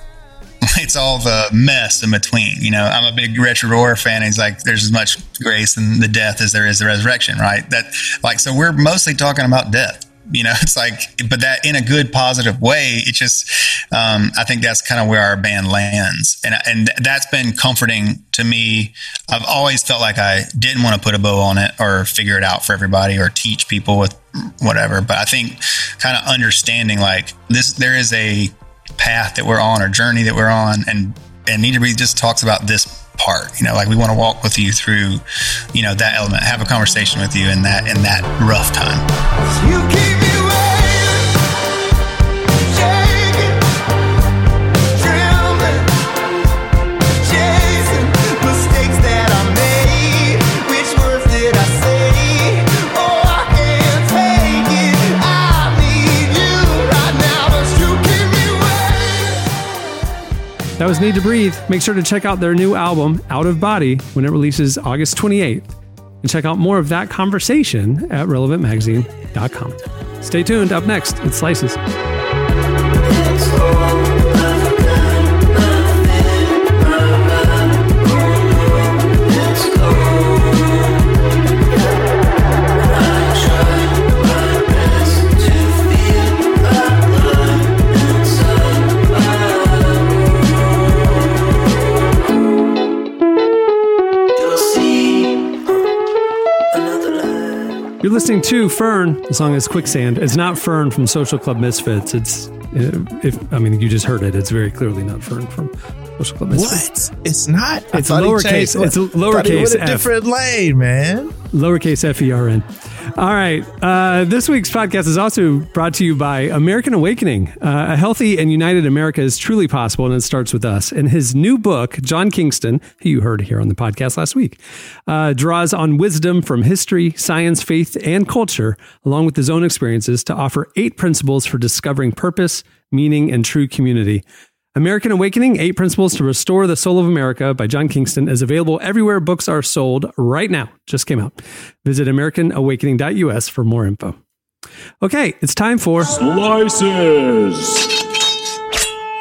It's all the mess in between. You know, I'm a big Richard Rohr fan. He's like, there's as much grace in the death as there is the resurrection, right? That like, so we're mostly talking about death. You know, it's like, but that in a good, positive way. It just, um, I think that's kind of where our band lands, and and that's been comforting to me. I've always felt like I didn't want to put a bow on it or figure it out for everybody or teach people with whatever. But I think kind of understanding like this, there is a path that we're on or journey that we're on, and and Needtobreathe just talks about this part. You know, like we want to walk with you through, you know, that element, have a conversation with you in that in that rough time. That was Needtobreathe. Make sure to check out their new album, Out of Body, when it releases August 28th. And check out more of that conversation at relevantmagazine.com. Stay tuned. Up next, it's Slices. Listening to Fern. The song is Quicksand. It's not Fern from Social Club Misfits. It's, if I mean, you just heard it. It's very clearly not Fern from Social Club Misfits. What? It's not. It's lowercase- it's a I thought he lowercase f. different lane, man. Lowercase F E R N. All right. Uh, this week's podcast is also brought to you by American Awakening. Uh, a healthy and united America is truly possible, and it starts with us. In his new book, John Kingston, who you heard here on the podcast last week, uh, draws on wisdom from history, science, faith, and culture, along with his own experiences, to offer eight principles for discovering purpose, meaning, and true community. American Awakening Eight Principles to Restore the Soul of America by John Kingston is available everywhere books are sold right now. Just came out. Visit AmericanAwakening.us for more info. Okay, it's time for Slices.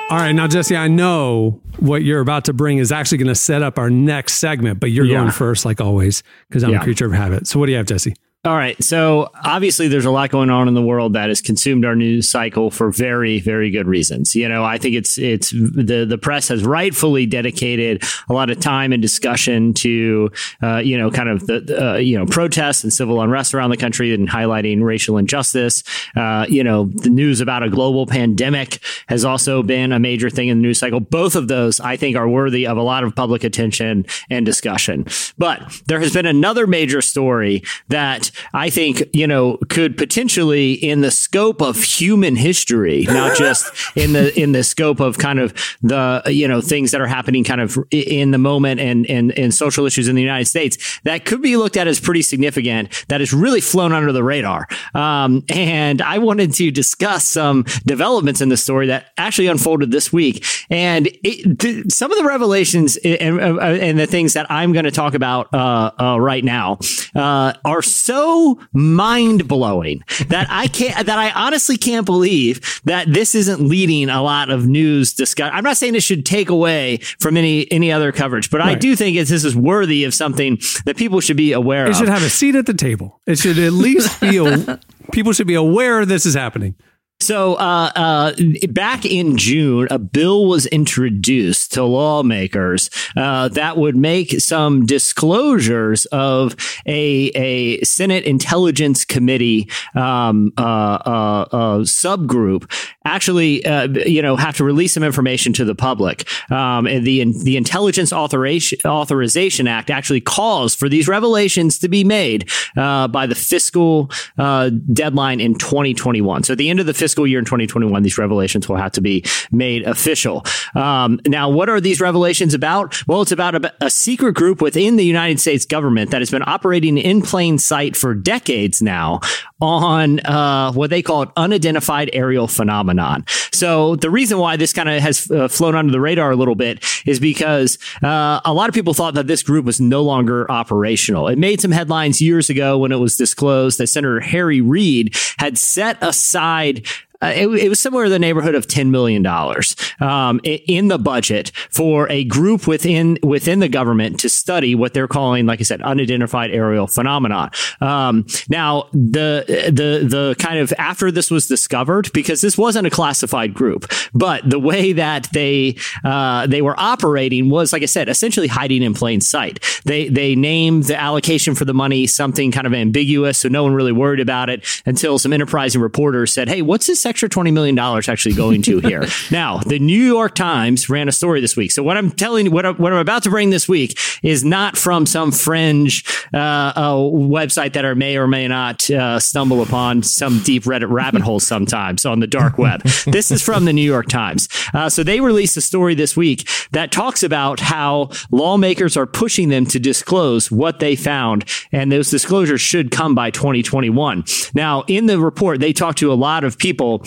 All right, now, Jesse, I know what you're about to bring is actually going to set up our next segment, but you're Yeah. going first, like always, because I'm Yeah. a creature of habit. So, what do you have, Jesse? All right. So obviously, there's a lot going on in the world that has consumed our news cycle for very, very good reasons. You know, I think it's it's the the press has rightfully dedicated a lot of time and discussion to uh, you know kind of the uh, you know protests and civil unrest around the country and highlighting racial injustice. Uh, you know, the news about a global pandemic has also been a major thing in the news cycle. Both of those, I think, are worthy of a lot of public attention and discussion. But there has been another major story that I think, you know, could potentially in the scope of human history, not just in the in the scope of kind of the, you know, things that are happening kind of in the moment and and and social issues in the United States, that could be looked at as pretty significant, that has really flown under the radar. Um, and I wanted to discuss some developments in the story that actually unfolded this week. And it, th- some of the revelations and, uh, and the things that I'm going to talk about uh, uh, right now uh, are so mind blowing that I can't, that I honestly can't believe that this isn't leading a lot of news discussion. I'm not saying this should take away from any any other coverage, but I do think it's, this is worthy of something that people should be aware It of. It should have a seat at the table. It should at least be, a, people should be aware this is happening. So, uh, uh, back in June, a bill was introduced to lawmakers uh, that would make some disclosures of a, a Senate Intelligence Committee um, uh, uh, uh, subgroup actually, you know, have to release some information to the public. Um, and the the Intelligence Authorization Authorization Act actually calls for these revelations to be made by the fiscal deadline in 2021. So at the end of the fiscal year in 2021, these revelations will have to be made official. Um, now, what are these revelations about? Well, it's about a, a secret group within the United States government that has been operating in plain sight for decades now on uh, what they call an unidentified aerial phenomenon. So the reason why this kind of has uh, flown under the radar a little bit is because uh, a lot of people thought that this group was no longer operational. It made some headlines years ago when it was disclosed that Senator Harry Reid had set aside uh, it, it was somewhere in the neighborhood of ten million dollars um, in the budget for a group within within the government to study what they're calling, like I said, unidentified aerial phenomenon. Um, now, the the the kind of after this was discovered, because this wasn't a classified group, but the way that they uh, they were operating was, like I said, essentially hiding in plain sight. They they named the allocation for the money something kind of ambiguous, so no one really worried about it until some enterprising reporters said, "Hey, what's this extra twenty million dollars actually going to here?" now, the New York Times ran a story this week. So what I'm telling you, what, I, what I'm about to bring this week is not from some fringe uh, uh, website that I may or may not uh, stumble upon some deep Reddit rabbit hole sometimes on the dark web. this is from the New York Times. Uh, so they released a story this week that talks about how lawmakers are pushing them to disclose what they found, and those disclosures should come by 2021. Now, in the report, they talked to a lot of people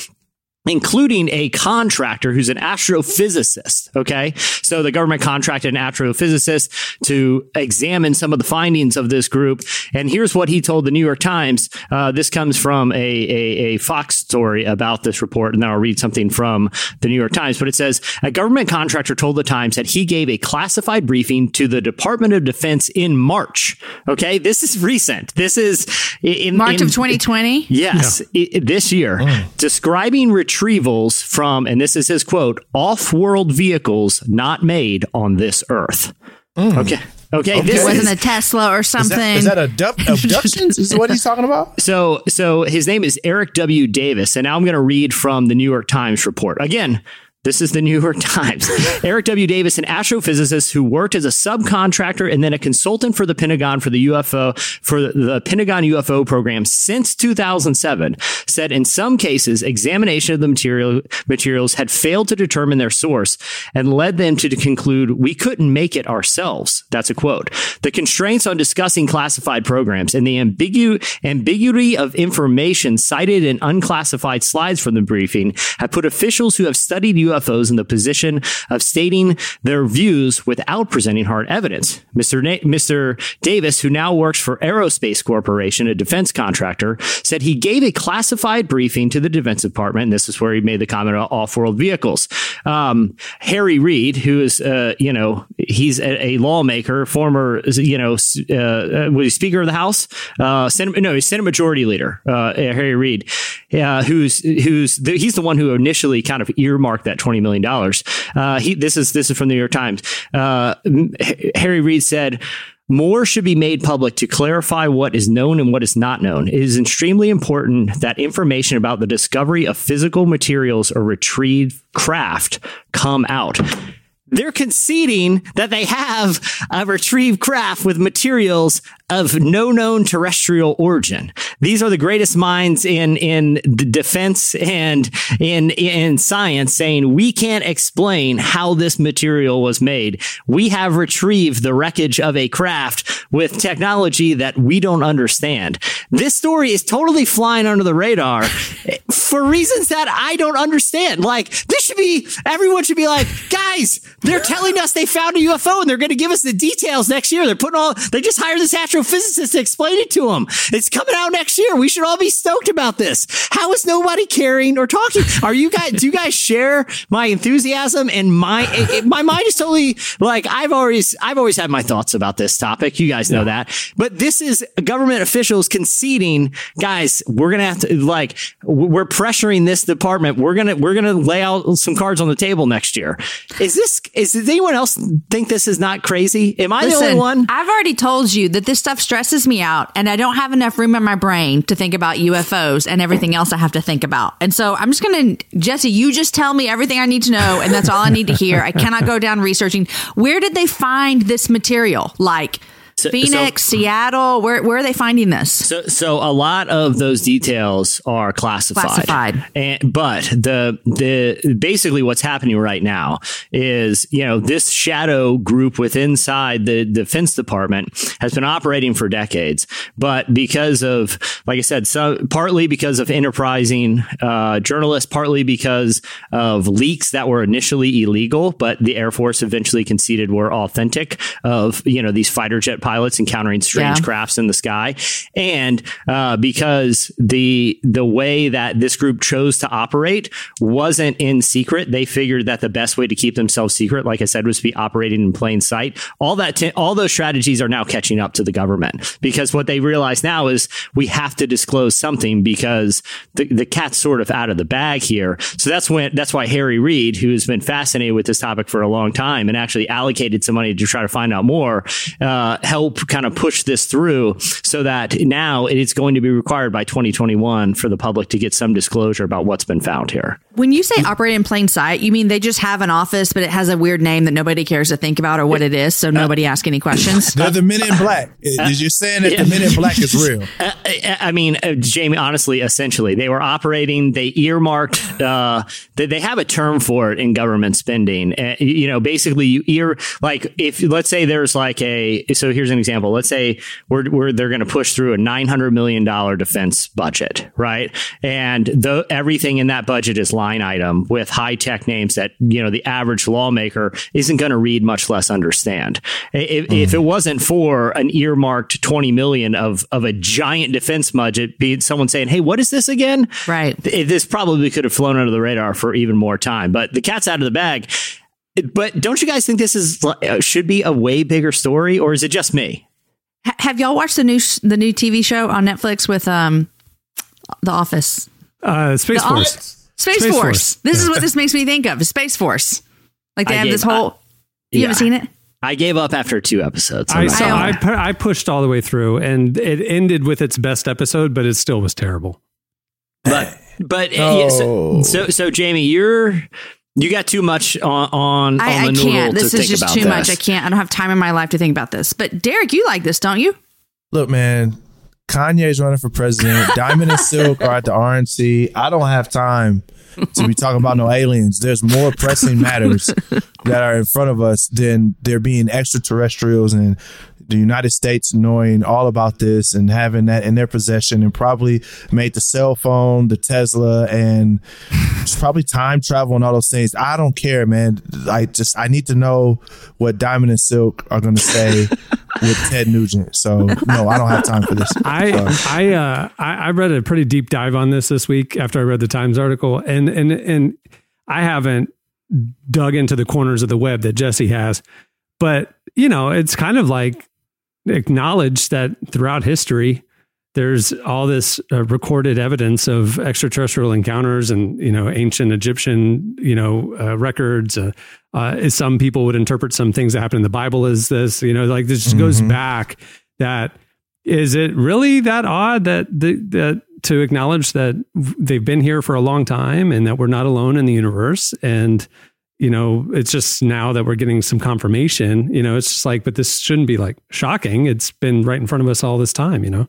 including a contractor who's an astrophysicist. Okay. So the government contracted an astrophysicist to examine some of the findings of this group. And here's what he told the New York Times. Uh, this comes from a, a, a Fox story about this report. And then I'll read something from the New York Times. But it says a government contractor told the Times that he gave a classified briefing to the Department of Defense in March. Okay. This is recent. This is in March in- of 2020. Yes, i- i- this year, describing retrievals from, and this is his quote, off-world vehicles not made on this Earth. Hmm. Okay. Okay, It this wasn't is, a Tesla or Is something. that, is that abduct, abductions? is what he's talking about? so so his name is Eric W. Davis, and now I'm going to read from the New York Times report again. This is the New York Times. Eric W. Davis, an astrophysicist who worked as a subcontractor and then a consultant for the Pentagon for the UFO for the Pentagon UFO program since 2007, said in some cases examination of the material materials had failed to determine their source and led them to conclude we couldn't make it ourselves. That's a quote. The constraints on discussing classified programs and the ambigu- ambiguity of information cited in unclassified slides from the briefing have put officials who have studied UFOs in the position of stating their views without presenting hard evidence. Mr. Na- Mr. Davis, who now works for Aerospace Corporation, a defense contractor, said he gave a classified briefing to the Defense Department. And this is where he made the comment about off-world vehicles. Um, Harry Reid, who is, uh, you know, he's a, a lawmaker, former, you know, uh, uh, was he Speaker of the House? Uh, Senate, no, he's Senate Majority Leader, uh, Harry Reid, uh, who's who's the, he's the one who initially kind of earmarked that twenty million dollars. Uh, he this is this is from the New York Times. Uh, Harry Reid said. More should be made public to clarify what is known and what is not known. It is extremely important that information about the discovery of physical materials or retrieved craft come out. They're conceding that they have a retrieved craft with materials of no known terrestrial origin. These are the greatest minds in in the defense and in in science saying we can't explain how this material was made. We have retrieved the wreckage of a craft with technology that we don't understand. This story is totally flying under the radar for reasons that I don't understand. Like this should be everyone should be like, guys, they're telling us they found a UFO and they're going to give us the details next year. They're putting all they just hired this astrophysicist to explain it to them. It's coming out next year. We should all be stoked about this. How is nobody caring or talking? Are you guys? Do you guys share my enthusiasm and my it- it- my mind is totally like I've always I've always had my thoughts about this topic. You guys know that, but this is government officials conceding, guys. We're gonna have to like we're pressuring this department. We're gonna we're gonna lay out some cards on the table next year. Is this is does anyone else think this is not crazy? Am I the only one? I've already told you that this stuff stresses me out, and I don't have enough room in my brain to think about UFOs and everything else I have to think about. And so I'm just going to, Jesse, you just tell me everything I need to know, and that's all I need to hear. I cannot go down researching. Where did they find this material? Like So- Phoenix, so- Seattle? Where where are they finding this? So, so a lot of those details are classified. Classified. And, but the the basically what's happening right now is you know this shadow group within inside the Defense Department has been operating for decades, but because of like I said, so partly because of enterprising uh, journalists, partly because of leaks that were initially illegal, but the Air Force eventually conceded were authentic of you know these fighter jet pilots encountering strange Yeah. crafts in the sky, and uh, because the the way that this group chose to operate wasn't in secret, they figured that the best way to keep themselves secret, like I said, was to be operating in plain sight. All that t- all those strategies are now catching up to the government because what they realize now is we have to disclose something because the the cat's sort of out of the bag here. So that's when that's why Harry Reid, who has been fascinated with this topic for a long time and actually allocated some money to try to find out more, uh, help kind of push this through so that now it is going to be required by 2021 for the public to get some disclosure about what's been found here. When you say operate in plain sight, you mean they just have an office, but it has a weird name that nobody cares to think about or what it is, so nobody asks any questions? They're the men in black. Is you saying that the men in black is real? Uh, I I mean, uh, Jamie, honestly, essentially, they were operating, they earmarked, uh, they, they have a term for it in government spending. Uh, you know, basically, you ear, like, if, let's say there's like a, so here's an example. Let's say we're, we're they're going to push through a $900 million defense budget, right? And the, everything in that budget is lined line item with high tech names that you know the average lawmaker isn't going to read, much less understand. If, if it wasn't for an earmarked twenty million of of a giant defense budget, be someone saying, "Hey, what is this again?" Right. This probably could have flown under the radar for even more time. But the cat's out of the bag. But don't you guys think this is uh, should be a way bigger story, or is it just me? Have y'all watched the new sh- the new TV show on Netflix with um The Office? Uh, Space The Force. Office? Space, Space Force. Force. This is what this makes me think of. Space Force. Like they I have gave- this whole. you yeah. haven't seen it? I gave up after two episodes. I'm I not saw. gonna I, pu- I pushed all the way through, and it ended with its best episode, but it still was terrible. but but yeah, so, oh. so so Jamie, you're you got too much on on, I, on I the noodle can't. to This think is just about too this. much. I can't. I don't have time in my life to think about this. But Derek, you like this, don't you? Look, man, Kanye's running for president. Diamond and Silk are at the RNC. I don't have time to be talking about no aliens. There's more pressing matters that are in front of us than there being extraterrestrials and the United States knowing all about this and having that in their possession and probably made the cell phone, the Tesla, and probably time travel and all those things. I don't care, man. I just I need to know what Diamond and Silk are going to say with Ted Nugent. So no, I don't have time for this. I I uh I, I read a pretty deep dive on this this week after I read the Times article, and and and I haven't dug into the corners of the web that Jesse has, but you know, it's kind of like acknowledged that throughout history. There's all this uh, recorded evidence of extraterrestrial encounters and you know ancient Egyptian you know uh, records. Uh, uh, some people would interpret some things that happen in the Bible as this. You know, like this just goes back. That is it really that odd that the, that to acknowledge that they've been here for a long time and that we're not alone in the universe and you know it's just now that we're getting some confirmation you know it's just like but this shouldn't be like shocking it's been right in front of us all this time you know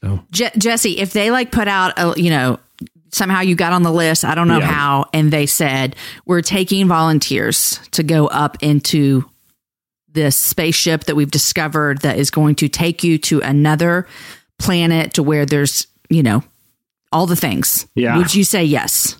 so Je- Jesse, if they like put out, a, you know, somehow you got on the list, I don't know Yeah. how, and they said, we're taking volunteers to go up into this spaceship that we've discovered that is going to take you to another planet to where there's, you know, all the things. Yeah. Would you say yes?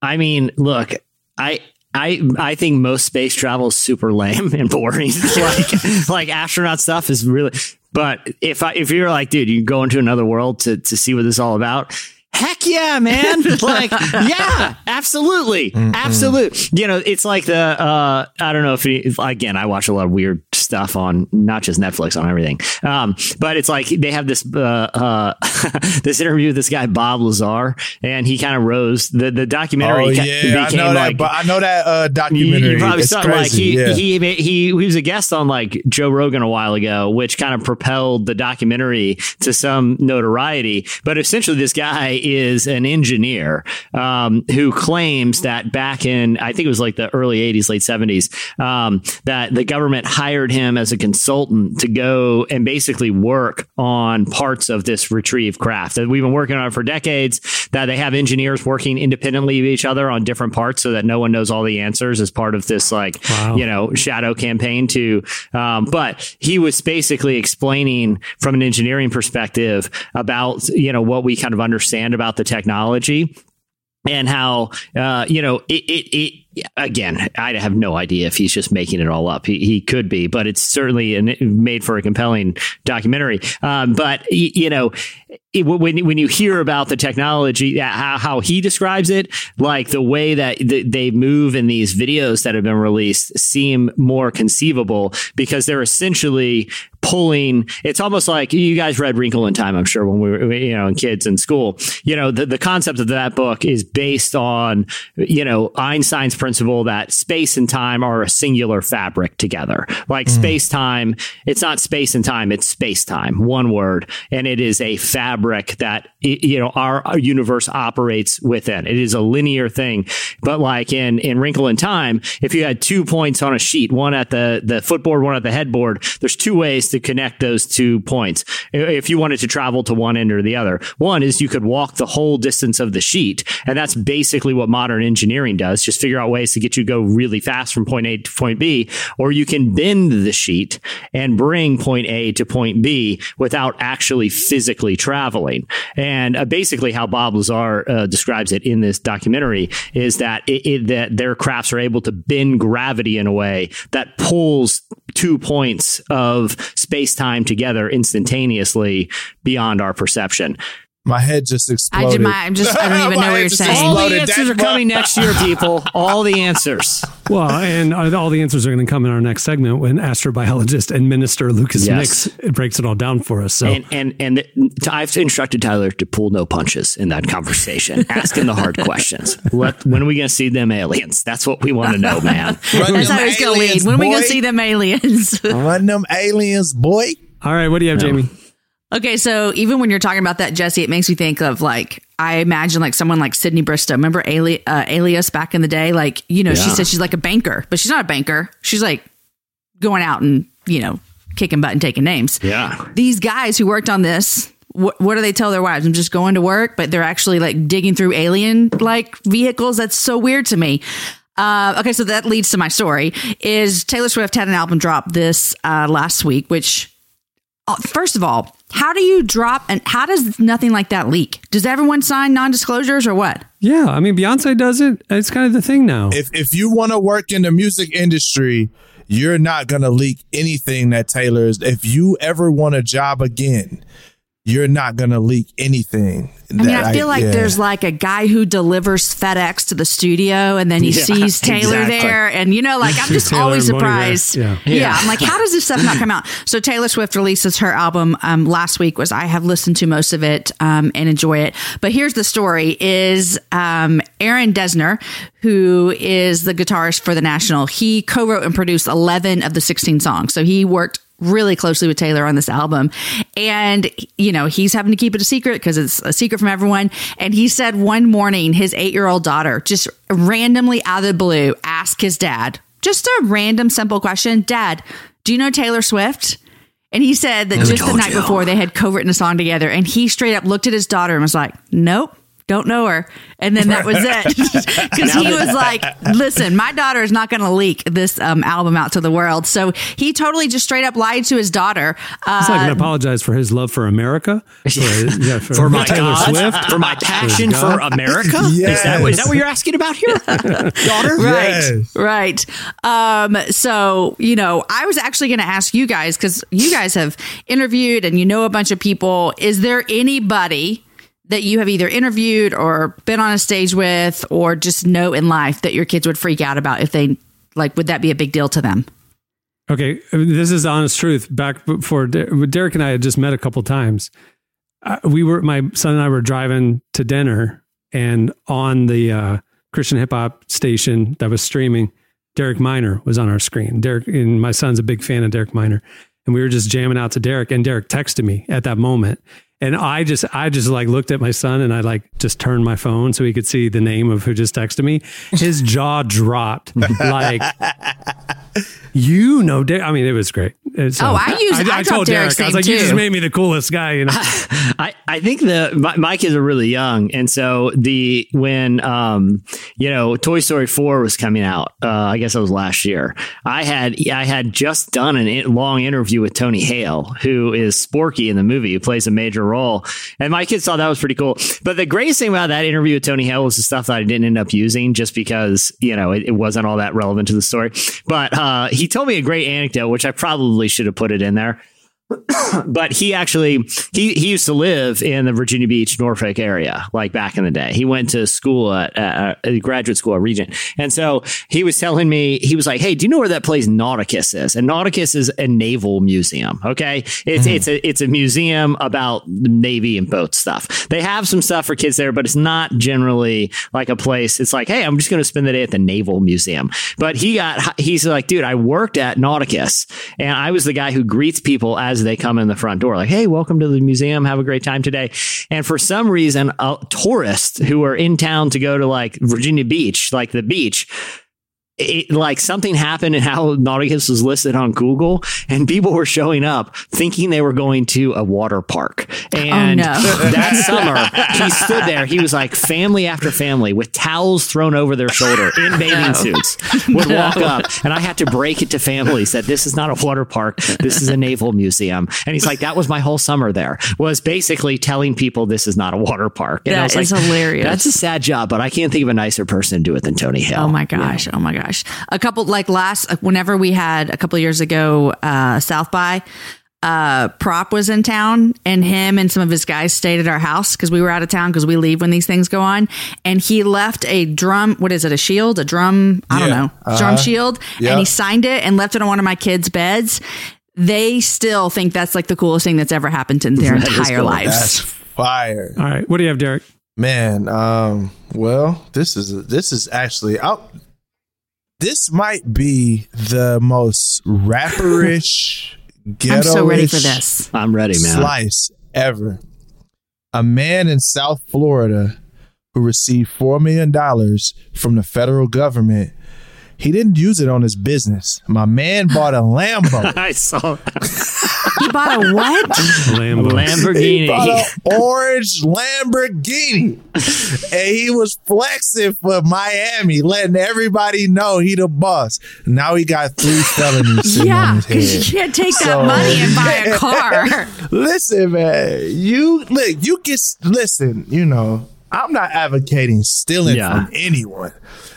I mean, look, I I I think most space travel is super lame and boring. like like astronaut stuff is really. But if I if you're like, dude, you go into another world to to see what this is all about. Heck yeah, man! like, yeah, absolutely, absolute. You know, it's like the uh, I don't know if, if again, I watch a lot of weird stuff on not just Netflix on everything, um, but it's like they have this uh, uh, this interview with this guy Bob Lazar, and he kind of rose the the documentary. Oh yeah, I know that. like But I know that uh, documentary. you probably it's saw crazy. like he, yeah. he he he was a guest on like Joe Rogan a while ago, which kind of propelled the documentary to some notoriety. But essentially, this guy is an engineer um, who claims that back in I think it was like the early '80s, late '70s, um, that the government hired him as a consultant to go and basically work on parts of this retrieve craft that we've been working on for decades. That they have engineers working independently of each other on different parts, so that no one knows all the answers as part of this like Wow. you know shadow campaign to. Um, but he was basically explaining from an engineering perspective about you know what we kind of understand about the technology and how uh, you know it, it, it again i have no idea if he's just making it all up. He, he could be but it's certainly an, made for a compelling documentary. Um, but y- you know it, when, when you hear about the technology how, how he describes it like the way that th- they move in these videos that have been released seem more conceivable because they're essentially pulling it's almost like you guys read wrinkle in time i'm sure when we were you know kids in school. You know the, the concept of that book is based on you know einstein's principle that space and time are a singular fabric together. Like mm-hmm. space time it's not space and time it's space time one word. And it is a fabric that you know our, our universe operates within. It is a linear thing. But like in in wrinkle in time if you had two points on a sheet one at the the footboard one at the headboard there's two ways to connect those two points. If you wanted to travel to one end or the other. One is you could walk the whole distance of the sheet and that's basically what modern engineering does. Just figure out ways to get you to go really fast from point A to point B, or you can bend the sheet and bring point A to point B without actually physically traveling. And uh, basically, how Bob Lazar uh, describes it in this documentary is that it, it, that their crafts are able to bend gravity in a way that pulls two points of space time together instantaneously beyond our perception. My head just exploded. I did my. I'm just. I don't even know what you're saying. All the answers are coming next year, people. All the answers. Well, and uh, all the answers are going to come in our next segment when astrobiologist and minister Lucas Yes. Mix breaks it all down for us. So And and and the, I've instructed Tyler to pull no punches in that conversation. Ask him the hard questions. Let, when are we going to see them aliens? That's what we want to know, man. That's how he's gonna lead. aliens, When are we gonna see them aliens? Run them aliens, boy. all right, what do you have, Jamie? Okay, so even when you're talking about that, Jesse, it makes me think of like I imagine like someone like Sydney Bristow. Remember Ali- uh, Alias back in the day? Like you know, she said she's like a banker, but she's not a banker. She's like going out and you know kicking butt and taking names. Yeah. These guys who worked on this, what, what do they tell their wives? I'm just going to work, but they're actually like digging through alien like vehicles. That's so weird to me. Uh, okay, so that leads to my story. Is Taylor Swift had an album drop this uh, last week, which uh, first of all, how do you drop and how does nothing like that leak? Does everyone sign non-disclosures or what? Yeah, I mean Beyonce does it. It's kind of the thing now. If if you want to work in the music industry, you're not gonna leak anything that Taylor is. If you ever want a job again, you're not gonna leak anything. I mean, I feel like there's like a guy who delivers FedEx to the studio and then he Yeah, sees Taylor exactly. there. And, you know, like, I'm just always surprised. there, Yeah. yeah. I'm like, how does this stuff not come out? So Taylor Swift releases her album um, last week was I have listened to most of it um, and enjoy it. But here's the story is um, Aaron Dessner, who is the guitarist for The National, he co-wrote and produced 11 of the 16 songs. So he worked really closely with Taylor on this album. And, you know, he's having to keep it a secret because it's a secret from everyone. And he said one morning his eight year old daughter just randomly out of the blue asked his dad, just a random simple question Dad, do you know Taylor Swift? And he said that just the night you? before they had co written a song together. And he straight up looked at his daughter and was like, Nope. Don't know her. And then that was it. Because he was like, listen, my daughter is not going to leak this um, album out to the world. So he totally just straight up lied to his daughter. Uh, It's like an apologize for his love for America, for, yeah, for, For my Taylor God, Swift, for my passion God. for America. Is that is that what you're asking about here, daughter? Right. Yes. Right. Um, so, you know, I was actually going to ask you guys because you guys have interviewed and you know a bunch of people. Is there anybody that you have either interviewed or been on a stage with or just know in life that your kids would freak out about if they, like, would that be a big deal to them? Okay, this is the honest truth. Back before Der- Derek and I had just met a couple times. Uh, we were my son and I were driving to dinner, and on the uh, Christian hip hop station that was streaming, Derek Minor was on our screen. Derek and my son's a big fan of Derek Minor, and we were just jamming out to Derek. And Derek texted me at that moment, and I just I just like looked at my son and I like just turned my phone so he could see the name of who just texted me. His jaw dropped like you know, Derek. I mean, it was great. So Oh, I use- I dropped Derek's I was like, you just made me the coolest guy. You know, I, I think the my, my kids are really young, and so the when um you know Toy Story four was coming out, uh, I guess it was last year. I had I had just done a long interview with Tony Hale, who is Forky in the movie, who plays a major and my kids thought that was pretty cool. But the greatest thing about that interview with Tony Hale was the stuff that I didn't end up using, just because you know it, it wasn't all that relevant to the story. But uh, he told me a great anecdote, which I probably should have put it in there but he actually he he used to live in the Virginia Beach Norfolk area like back in the day. He went to school at uh, a graduate school at Regent, and so he was telling me he was like, "Hey, do you know where that place Nauticus is?" And Nauticus is a naval museum. Okay, it's it's a it's a museum about the Navy and boat stuff. They have some stuff for kids there, but it's not generally like a place. It's like, hey, I'm just going to spend the day at the Naval Museum. But he got he's like, dude, I worked at Nauticus, and I was the guy who greets people as they come in the front door, like, hey, welcome to the museum. Have a great time today. And for some reason, uh, tourists who are in town to go to like Virginia Beach, like the beach, it, like something happened in how Nauticus was listed on Google, and people were showing up thinking they were going to a water park. Oh, and no. that summer, he stood there. He was like family after family with towels thrown over their shoulder in bathing suits would walk up. And I had to break it to families that this is not a water park. This is a naval museum. And he's like, that was my whole summer there was basically telling people this is not a water park. And I was is like, hilarious. That's a sad job, but I can't think of a nicer person to do it than Tony Hale. Oh my gosh! Oh my gosh! A couple like last whenever we had a couple of years ago uh, South by. Uh, prop was in town, and him and some of his guys stayed at our house because we were out of town because we leave when these things go on. And he left a drum. What is it? A shield? A drum? I don't know. Uh-huh. Drum shield. Yeah. And he signed it and left it on one of my kids' beds. They still think that's like the coolest thing that's ever happened in their That is entire cool. lives. That's fire. All right. What do you have, Derek? Man, um, well, this is this is actually out. This might be the most rapperish, ghetto. I'm so ready for this. I'm ready, man. Slice ever. A man in South Florida who received four million dollars from the federal government. He didn't use it on his business. My man bought a Lambo. I saw He bought a what? Lambo. He bought Lamborghini. an orange Lamborghini, and he was flexing for Miami, letting everybody know he the boss. Now he got three felonies Yeah, because you can't take that money and buy a car. Listen, man, you look, you get listen. You know, I'm not advocating stealing Yeah. from anyone.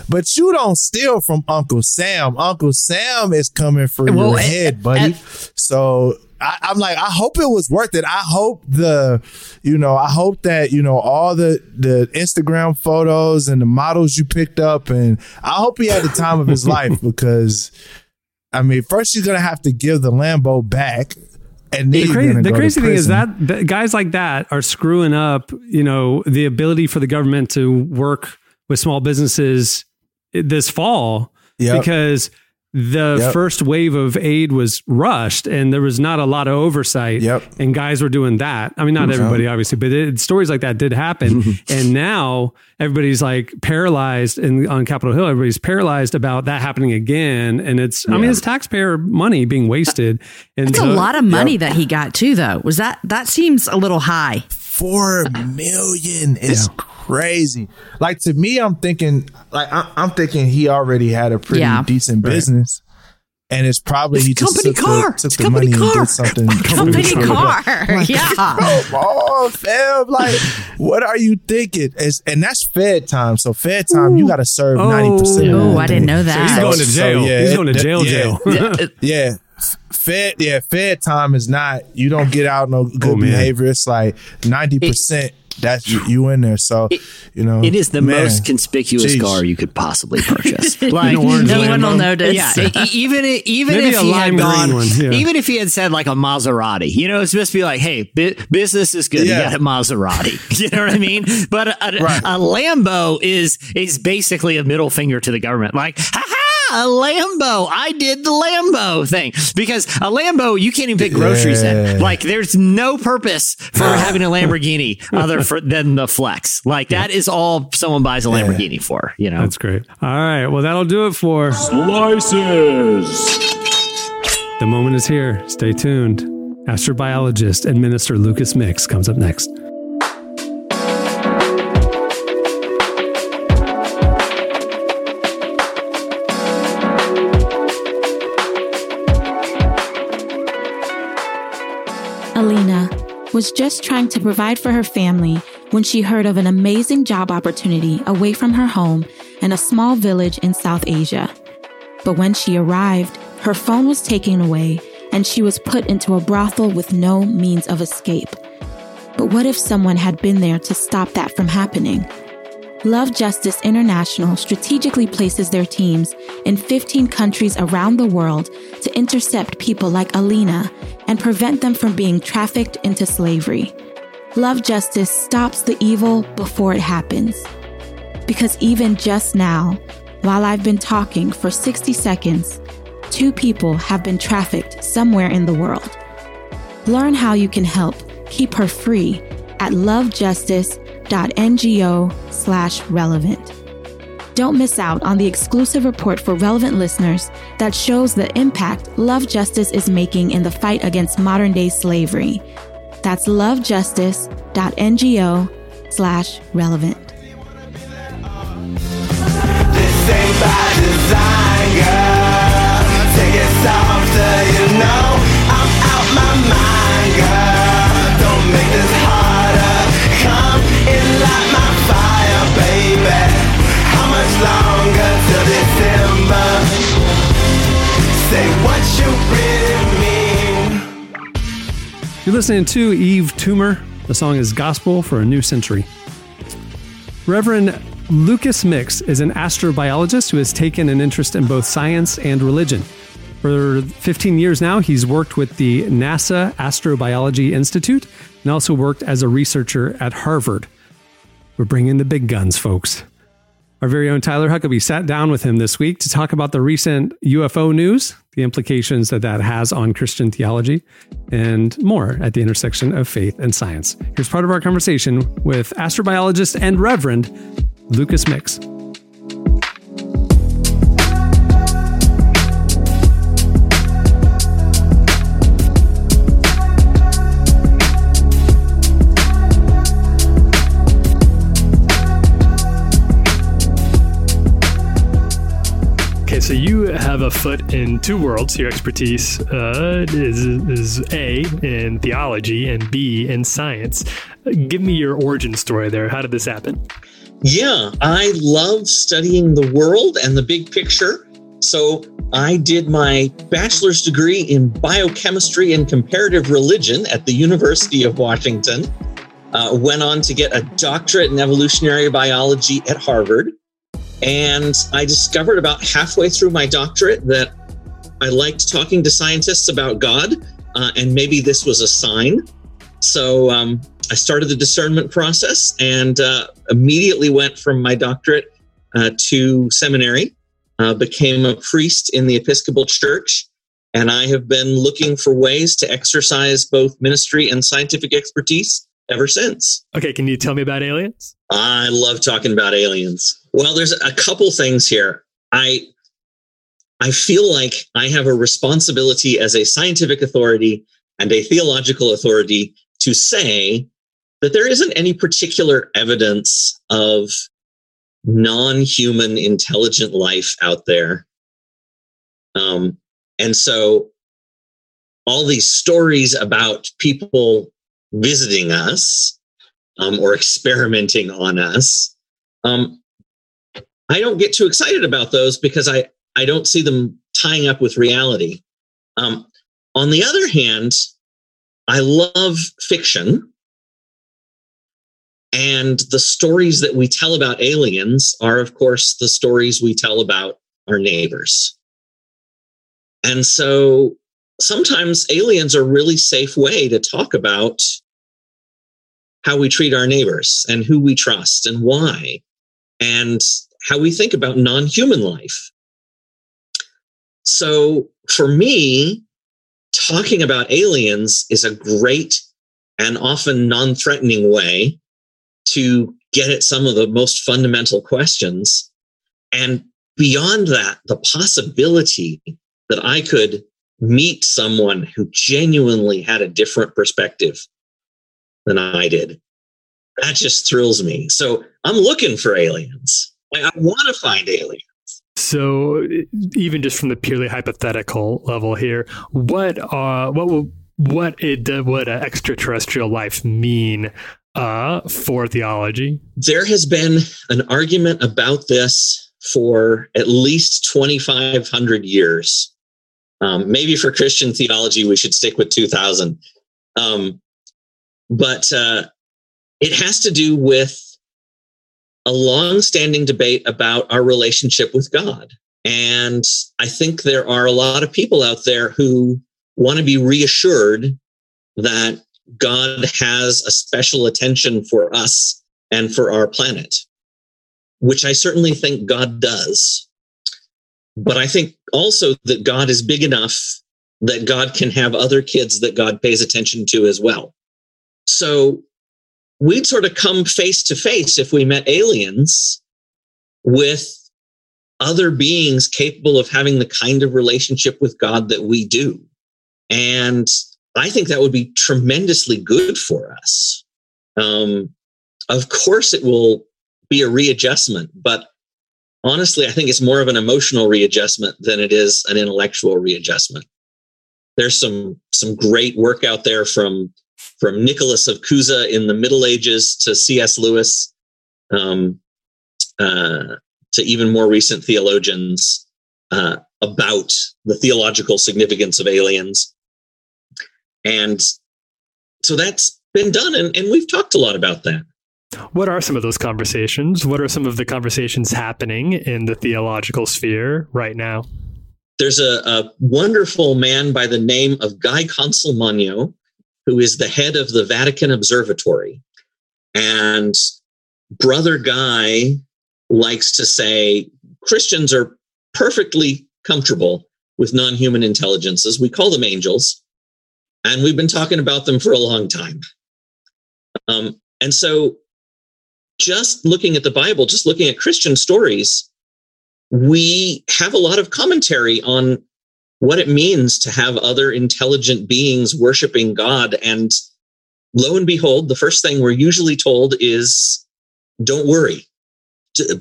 But you don't steal from Uncle Sam. Uncle Sam is coming for Well, your and- head, buddy. so I, I'm like, I hope it was worth it. I hope the, you know, I hope that you know all the the Instagram photos and the models you picked up, and I hope he had the time of his life because, I mean, first you're gonna have to give the Lambo back, and then The, you're cra- gonna the crazy thing is that, that guys like that are screwing up, you know, the ability for the government to work with small businesses this fall Yep. because the Yep. first wave of aid was rushed and there was not a lot of oversight Yep. and guys were doing that. I mean, not everybody obviously, but it, stories like that did happen. and now everybody's like paralyzed and on Capitol Hill, everybody's paralyzed about that happening again. And it's, I mean, it's taxpayer money being wasted. And That's a lot of money that he got too, though. Was that that seems a little high? Four million is crazy. Like to me, I'm thinking, like I, I'm thinking he already had a pretty Yeah. decent business, and it's probably he just company took car. the, took the company money and car. did something. Company car, yeah. Come on, fam. Like, what are you thinking? It's, and that's Fed time. So Fed time, you got to serve Oh. ninety percent. Oh, I didn't know that. He's going to jail. He's going to jail, jail. yeah. Fed, yeah, Fed time is not. You don't get out no good Oh, behavior. It's like ninety percent. That's you, you in there. So you know, It is the man, most conspicuous Jeez. car you could possibly purchase. like, orange No one will notice. Yeah, even i- even Maybe if he had gone, one, yeah. even if he had said like a Maserati, you know, it's supposed to be like, hey, bu- business is good. Yeah. You got a Maserati. You know what I mean? But a, a, Right. a Lambo is is basically a middle finger to the government. Like, ha ha. A Lambo. I did the Lambo thing because a Lambo, you can't even pick groceries Yeah. in. Like, there's no purpose for having a Lamborghini other for, than the flex. Like, that is all someone buys a Lamborghini for. You know, That's great. All right. Well, that'll do it for Slices. The Moment is Here. Stay tuned. Astrobiologist and Minister Lucas Mix comes up next. Was just trying to provide for her family when she heard of an amazing job opportunity away from her home in a small village in South Asia. But when she arrived, her phone was taken away and she was put into a brothel with no means of escape. But what if someone had been there to stop that from happening? Love Justice International strategically places their teams in 15 countries around the world to intercept people like Alina and prevent them from being trafficked into slavery. Love Justice stops the evil before it happens. Because even just now, while I've been talking for 60 seconds, two people have been trafficked somewhere in the world. Learn how you can help keep her free at lovejustice.ngo slash relevant. Don't miss out on the exclusive report for relevant listeners that shows the impact Love Justice is making in the fight against modern day slavery. That's lovejustice.ngo slash relevant. You're listening to Yves Tumor. The song is Gospel for a New Century. Reverend Lucas Mix is an astrobiologist who has taken an interest in both science and religion. For 15 years now, he's worked with the NASA Astrobiology Institute and also worked as a researcher at Harvard. We're bringing the big guns, folks. Our very own Tyler Huckabee sat down with him this week to talk about the recent UFO news, the implications that that has on Christian theology, and more at the intersection of faith and science. Here's part of our conversation with astrobiologist and Reverend Lucas Mix. So you have a foot in two worlds. Your expertise uh, is, is A, in theology, and B, in science. Give me your origin story there. How did this happen? Yeah, I love studying the world and the big picture. So I did my bachelor's degree in biochemistry and comparative religion at the University of Washington. Uh, went on to get a doctorate in evolutionary biology at Harvard. And I discovered about halfway through my doctorate that I liked talking to scientists about God, uh, and maybe this was a sign. So um, I started the discernment process and uh, immediately went from my doctorate uh, to seminary, uh, became a priest in the Episcopal Church, and I have been looking for ways to exercise both ministry and scientific expertise ever since. Okay, can you tell me about aliens? I love talking about aliens. Well, there's a couple things here. I I feel like I have a responsibility as a scientific authority and a theological authority to say that there isn't any particular evidence of non-human intelligent life out there. Um, and so all these stories about people visiting us um, or experimenting on us, um, I don't get too excited about those because I, I don't see them tying up with reality. Um, on the other hand, I love fiction. And the stories that we tell about aliens are, of course, the stories we tell about our neighbors. And so sometimes aliens are a really safe way to talk about how we treat our neighbors and who we trust and why, and how we think about non human life. So for me, talking about aliens is a great and often non threatening way to get at some of the most fundamental questions. And beyond that, the possibility that I could meet someone who genuinely had a different perspective than I did. That just thrills me. So I'm looking for aliens. I, I want to find aliens. So, even just from the purely hypothetical level here, what uh, what will what it would extraterrestrial life mean uh, for theology? There has been an argument about this for at least 2,500 years. Um, maybe for Christian theology, we should stick with 2000. Um, but uh, it has to do with a long-standing debate about our relationship with God. And I think there are a lot of people out there who want to be reassured that God has a special attention for us and for our planet, which I certainly think God does. But I think also that God is big enough that God can have other kids that God pays attention to as well. So we'd sort of come face to face if we met aliens with other beings capable of having the kind of relationship with God that we do. And I think that would be tremendously good for us. Um, of course, it will be a readjustment, but honestly, I think it's more of an emotional readjustment than it is an intellectual readjustment. There's some some great work out there from from Nicholas of Cusa in the Middle Ages to C.S. Lewis, um, uh, to even more recent theologians uh, about the theological significance of aliens. And so that's been done, and, and we've talked a lot about that. What are some of those conversations? What are some of the conversations happening in the theological sphere right now? There's a, a wonderful man by the name of Guy Consolmagno, who is the head of the Vatican Observatory. And Brother Guy likes to say Christians are perfectly comfortable with non human intelligences. We call them angels, and we've been talking about them for a long time. Um, and so, just looking at the Bible, just looking at Christian stories, we have a lot of commentary on what it means to have other intelligent beings worshiping God. And lo and behold, the first thing we're usually told is don't worry,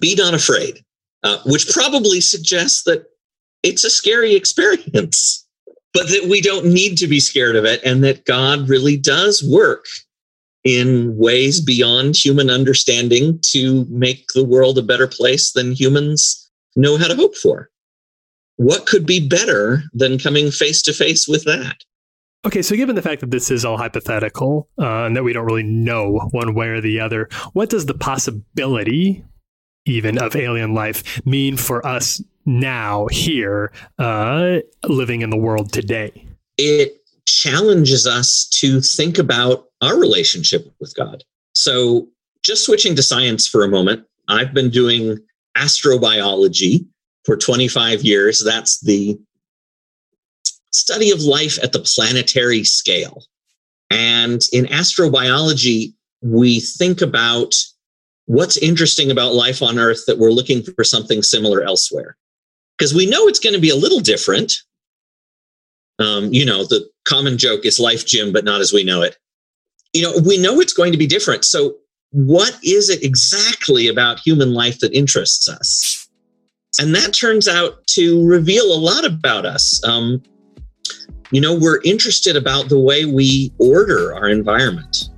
be not afraid, uh, which probably suggests that it's a scary experience, but that we don't need to be scared of it and that God really does work in ways beyond human understanding to make the world a better place than humans know how to hope for. What could be better than coming face to face with that? Okay, so given the fact that this is all hypothetical uh, and that we don't really know one way or the other, what does the possibility even of alien life mean for us now here uh, living in the world today? It challenges us to think about our relationship with God. So, just switching to science for a moment, I've been doing astrobiology for 25 years. That's the study of life at the planetary scale. And in astrobiology, we think about what's interesting about life on Earth that we're looking for something similar elsewhere. Because we know it's going to be a little different. Um, you know, the common joke is life, Jim, but not as we know it. You know, we know it's going to be different. So, what is it exactly about human life that interests us? And that turns out to reveal a lot about us. Um, you know, we're interested about the way we order our environment.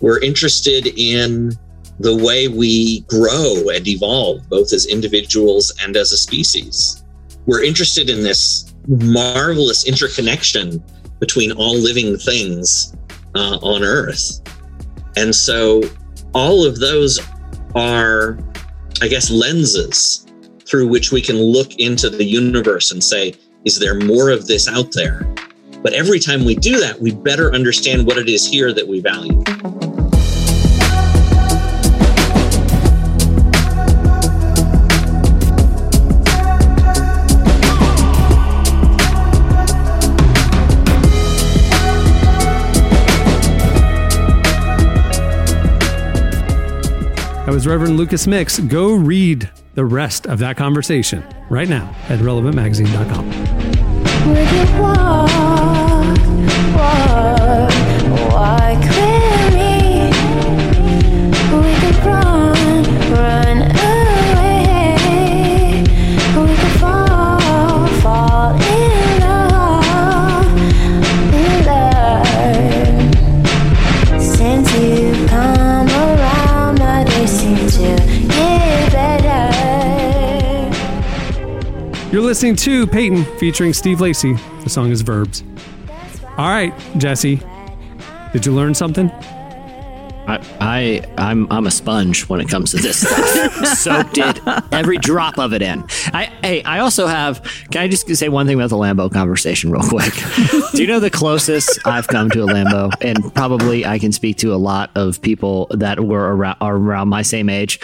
We're interested in the way we grow and evolve, both as individuals and as a species. We're interested in this marvelous interconnection between all living things uh, on Earth. And so all of those are, I guess, lenses through which we can look into the universe and say, is there more of this out there? But every time we do that, we better understand what it is here that we value. That was Reverend Lucas Mix. Go read the rest of that conversation right now at relevantmagazine.com. listening to Peyton featuring Steve Lacey. The song is Verbs. All right, Jesse. Did you learn something? I, I I'm I'm a sponge when it comes to this stuff. Soaked it, every drop of it in. I hey, I also have. Can I just say one thing about the Lambo conversation real quick? Do you know the closest I've come to a Lambo, and probably I can speak to a lot of people that were around, are around my same age.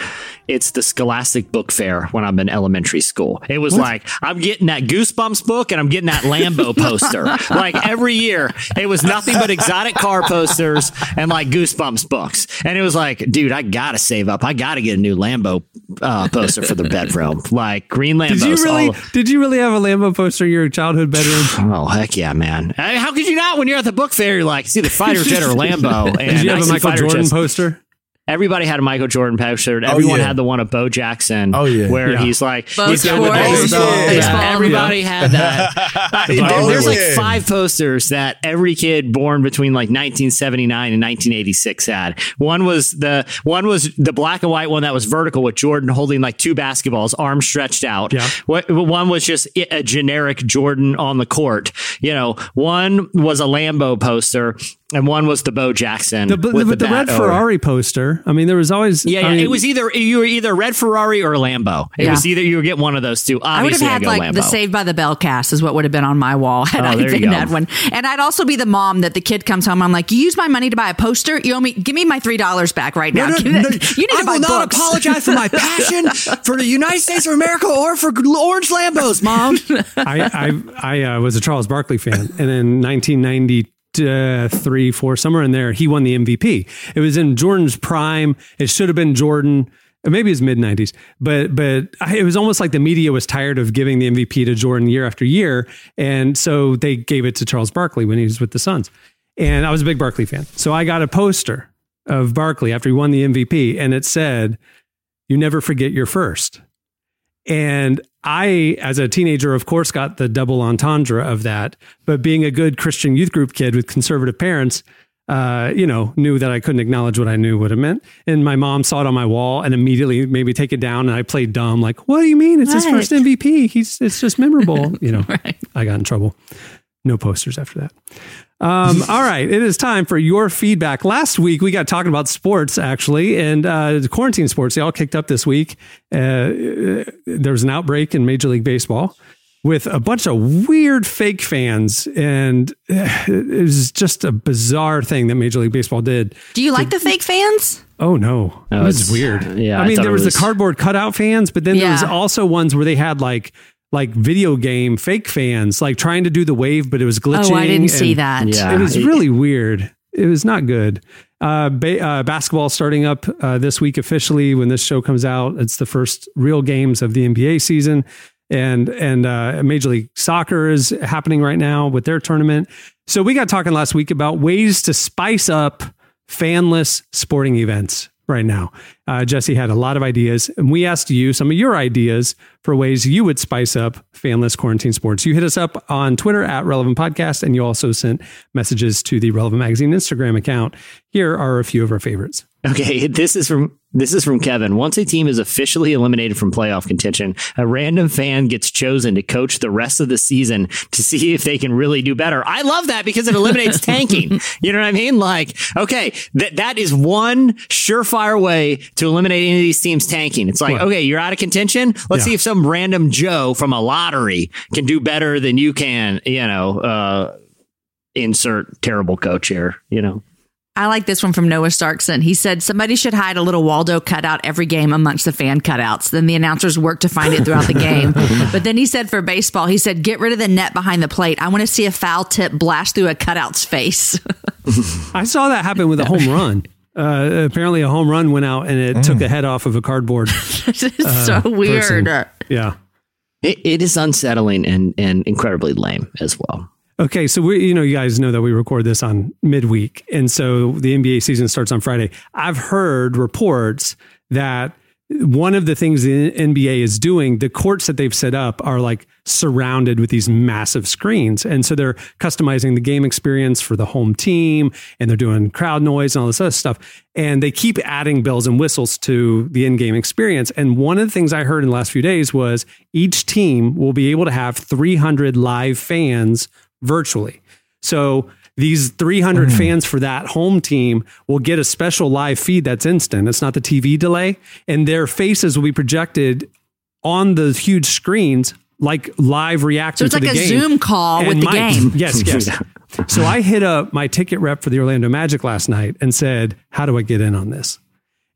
It's the Scholastic Book Fair when I'm in elementary school. It was like I'm getting that Goosebumps book and I'm getting that Lambo poster. like every year, it was nothing but exotic car posters and like Goosebumps books. and it was like, dude, I gotta save up. I gotta get a new Lambo uh, poster for the bedroom, like green Lambos. Did you really? all- Did you really have a Lambo poster in your childhood bedroom? Oh heck yeah, man! I mean, how could you not? When you're at the book fair, you're like, it's either fighter jet or Lambo. And Did you have a Michael Jordan poster? Everybody had a Michael Jordan poster. Oh, Everyone yeah. had the one of Bo Jackson. Oh, yeah. where Yeah. he's like, Bo he's got the baseball. yeah. Yeah, baseball. Everybody had that. Oh, There's like five posters that every kid born between like 1979 and 1986 had. One was the one was the black and white one that was vertical with Jordan holding like two basketballs, arms stretched out. Yeah. One was just a generic Jordan on the court. You know, one was a Lambo poster, and one was the Bo Jackson. The, with the, the bat red over. Ferrari poster. I mean, there was always. Yeah, I mean, it was either you were either red Ferrari or Lambo. It Yeah. was either you would get one of those two. I would have had like Lambo. the Saved by the Bell cast is what would have been on my wall had Oh, I there been that one. And I'd also be the mom that the kid comes home. I'm like, you use my money to buy a poster. You owe me. Give me my three dollars back right now. Give me that- you need to I buy will not books. apologize for my passion for the United States of America or for orange Lambos, mom. I I, I uh, was a Charles Barkley fan, and in 1993, uh, four, somewhere in there, he won the MVP. It was in Jordan's prime. It should have been Jordan. Maybe his mid 90s, but but it was almost like the media was tired of giving the MVP to Jordan year after year, and so they gave it to Charles Barkley when he was with the Suns. And I was a big Barkley fan, so I got a poster of Barkley after he won the MVP, and it said, "You never forget your first. And I, as a teenager, of course, got the double entendre of that. But being a good Christian youth group kid with conservative parents, uh, you know, knew that I couldn't acknowledge what I knew would have meant. And my mom saw it on my wall and immediately made me take it down. And I played dumb, like, "What do you mean? It's his first MVP. He's it's just memorable." You know, Right. I got in trouble. No posters after that. Um, all right, it is time for your feedback. Last week we got talking about sports actually, and uh, the quarantine sports. They all kicked up this week. Uh, there was an outbreak in Major League Baseball with a bunch of weird fake fans, and uh, it was just a bizarre thing that Major League Baseball did. Do you like the fake fans? Oh no, No, it was weird. yeah, I I mean thought there was, was- the cardboard cutout fans, but then there was also ones where they had like like video game fake fans, like trying to do the wave, but it was glitching. Oh, I didn't see and- that. Yeah. it was really weird. It was not good. Uh, ba- uh, basketball starting up uh, this week officially. When this show comes out, it's the first real games of the NBA season, and and uh, Major League Soccer is happening right now with their tournament. So we got talking last week about ways to spice up fanless sporting events right now. Uh, Jesse had a lot of ideas, and we asked you some of your ideas for ways you would spice up fanless quarantine sports. You hit us up on Twitter at Relevant Podcast, and you also sent messages to the Relevant Magazine Instagram account. Here are a few of our favorites. Okay, this is from this is from Kevin. Once a team is officially eliminated from playoff contention, a random fan gets chosen to coach the rest of the season to see if they can really do better. I love that because it eliminates tanking. You know what I mean? Like, okay, that that is one surefire way to eliminate any of these teams tanking. It's like, okay, you're out of contention. Let's Yeah. see if some random Joe from a lottery can do better than you can. You know, uh, insert terrible coach here. You know. I like this one from Noah Starkson. He said somebody should hide a little Waldo cutout every game amongst the fan cutouts. Then the announcers work to find it throughout the game. But then he said for baseball, he said get rid of the net behind the plate. I want to see a foul tip blast through a cutout's face. I saw that happen with a home run. Uh, apparently, a home run went out and it took a head off of a cardboard. it's uh, so weird. person. Yeah. It, it is unsettling and, and incredibly lame as well. Okay, so we, you know, you guys know that we record this on midweek, and so the NBA season starts on Friday. I've heard reports that one of the things the NBA is doing, the courts that they've set up are like surrounded with these massive screens, and so they're customizing the game experience for the home team, and they're doing crowd noise and all this other stuff, and they keep adding bells and whistles to the in-game experience. And one of the things I heard in the last few days was each team will be able to have 300 live fans virtually. So these 300 fans for that home team will get a special live feed that's instant. It's not the TV delay, and their faces will be projected on the huge screens like live reacting So it's to like the a game. Zoom call And with the my- game. Yes, yes. so I hit up my ticket rep for the Orlando Magic last night and said, "How do I get in on this?"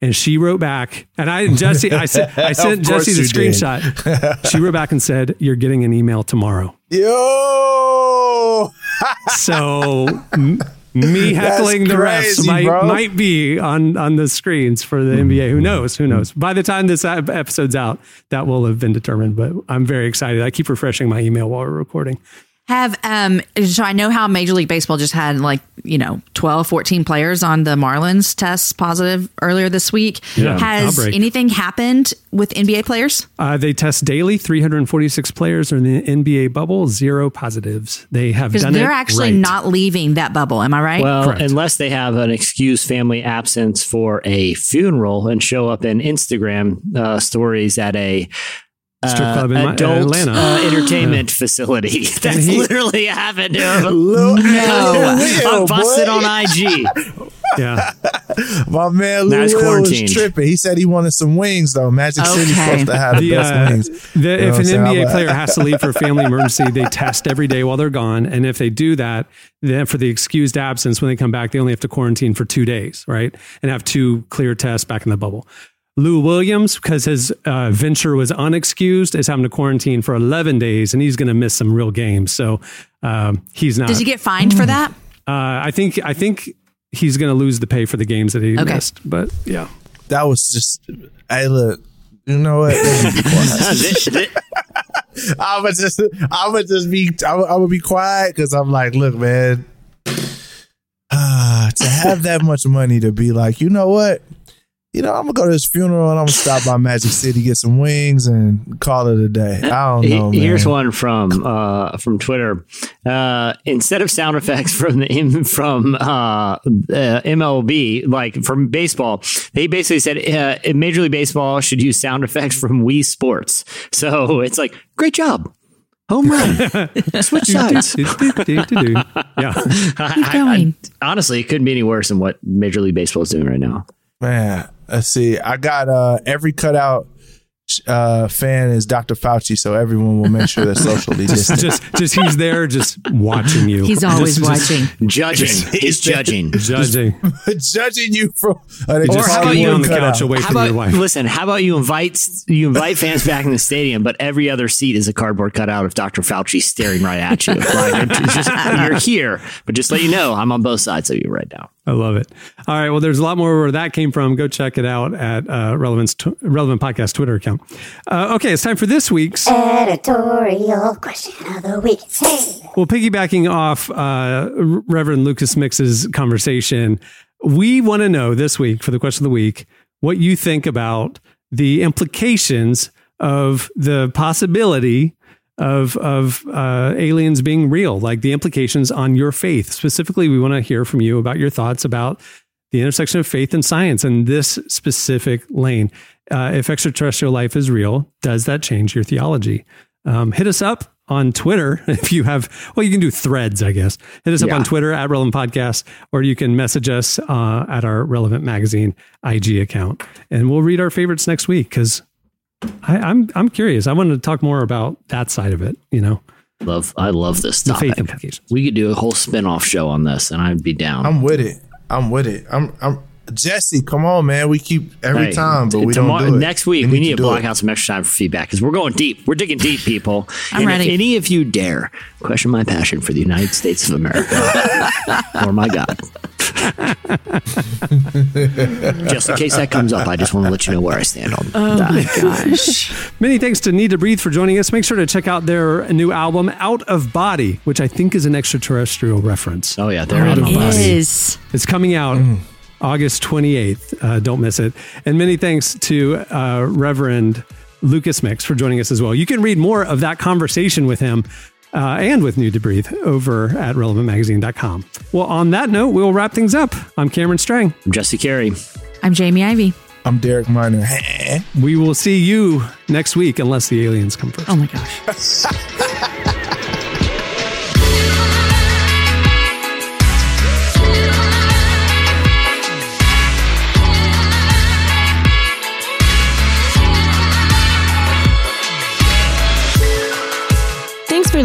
And she wrote back, and I Jesse, I sent, I sent Jesse the screenshot. she wrote back and said, "You're getting an email tomorrow." Yo. So m- me heckling the refs might bro. might be on on the screens for the NBA. Who mm-hmm. knows? Who knows? By the time this episode's out, that will have been determined. But I'm very excited. I keep refreshing my email while we're recording. Have um so I know how Major League Baseball just had like, you know, 12, 14 players on the Marlins test positive earlier this week. Yeah, Has outbreak. anything happened with NBA players? Uh, they test daily. 346 players are in the NBA bubble. Zero positives. They have Because done they're it actually right. not leaving that bubble. Am I right? Well, Correct. unless they have an excuse family absence for a funeral and show up in Instagram uh, stories at a Strip club in Mi- adult Atlanta. uh, entertainment facility. That's he- literally happened to him. Lil- No. Lil, I'm busted on IG. Yeah. My man Now Lou Will was tripping. He said he wanted some wings though. Magic City Okay. supposed to have the, The, best uh, wings. the, You know if an I'm saying? NBA player has to leave for a family emergency, they test every day while they're gone. And if they do that, then for the excused absence, when they come back, they only have to quarantine for two days, right? And have two clear tests back in the bubble. Lou Williams, because his uh, venture was unexcused, is having to quarantine for 11 days, and he's going to miss some real games. So um, he's not. Did he get fined for that? Uh, I think. I think he's going to lose the pay for the games that he Okay. missed. But yeah, that was just. Hey, look. You know what? Let me be quiet. This- this- I'm gonna just, I'm gonna just be, I'm, I'm gonna be quiet because I'm like, look, man, ah, to have that much money to be like, you know what, you know, I'm gonna go to his funeral and I'm gonna stop by Magic City, get some wings, and call it a day. I don't know, man. Here's one from uh, from Twitter. Uh, instead of sound effects from the from uh, uh, MLB, like from baseball, they basically said uh, Major League Baseball should use sound effects from Wii Sports. So it's like, great job, home run, switch sides. yeah. I- I- I- honestly, it couldn't be any worse than what Major League Baseball is doing right now. Man, let's see. I got uh every cutout uh fan is Dr. Fauci, so everyone will make sure they're socially just, distant. just, just he's there, just watching you. He's always Just- just watching. Judging, he's judging. judging. judging you from uh, they Or just how about you one on the cutout. couch away How from about your wife? listen? How about you invite you invite fans back in the stadium, but every other seat is a cardboard cutout of Dr. Fauci staring right at you. Like, just, you're here, but just let you know, I'm on both sides of you right now. I love it. All right. Well, there's a lot more where that came from. Go check it out at uh, Relevance tw- Relevant Podcast Twitter account. Uh, okay, it's time for this week's. Editorial question of the week. Hey. Well, piggybacking off uh, Reverend Lucas Mix's conversation, we want to know this week for the question of the week what you think about the implications of the possibility of of uh, aliens being real, like the implications on your faith. Specifically, we want to hear from you about your thoughts about the intersection of faith and science in this specific lane. Uh, if extraterrestrial life is real, does that change your theology? Um, hit us up on Twitter if you have. Well, you can do threads, I guess. Hit us up on Twitter at Relevant Podcast, or you can message us uh, at our Relevant Magazine IG account, and we'll read our favorites next week because I'm I'm curious. I want to talk more about that side of it. You know, Love, I love this the faith topic. implications. We could do a whole spin-off show on this, and I'd be down. I'm with it. I'm with it. I'm I'm Jesse, come on, man. We keep every Hey, time, but we tomorrow- don't do it. Next week, we, need to do block it. out some extra time for feedback because we're going deep. We're digging deep, people. I'm and ready. If any of you dare question my passion for the United States of America or my God, just in case that comes up, I just want to let you know where I stand on Oh that. my gosh. Many thanks to Needtobreathe for joining us. Make sure to check out their new album, Out of Body, which I think is an extraterrestrial reference. Oh yeah, they're Out out of of body. Is It's coming out Mm. August 28th. Uh, don't miss it. And many thanks to uh, Reverend Lucas Mix for joining us as well. You can read more of that conversation with him uh, and with Needtobreathe over at relevantmagazine.com. Well, on that note, we'll wrap things up. I'm Cameron Strang. I'm Jesse Carey. I'm Jamie Ivey. I'm Derek Minor. We will see you next week unless the aliens come first. Oh my gosh.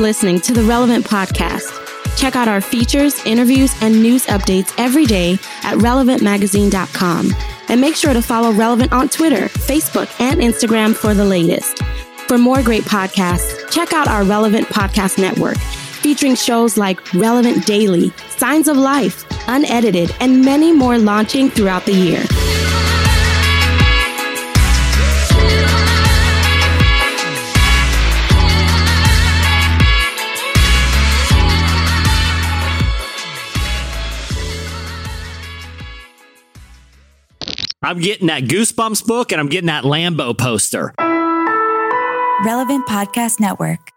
listening to the Relevant Podcast. Check out our features, interviews, and news updates every day at relevantmagazine.com. And make sure to follow Relevant on Twitter, Facebook, and Instagram for the latest. For more great podcasts, check out our Relevant Podcast Network, featuring shows like Relevant Daily, Signs of Life, Unedited, and many more launching throughout the year. I'm getting that Goosebumps book and I'm getting that Lambo poster. Relevant Podcast Network.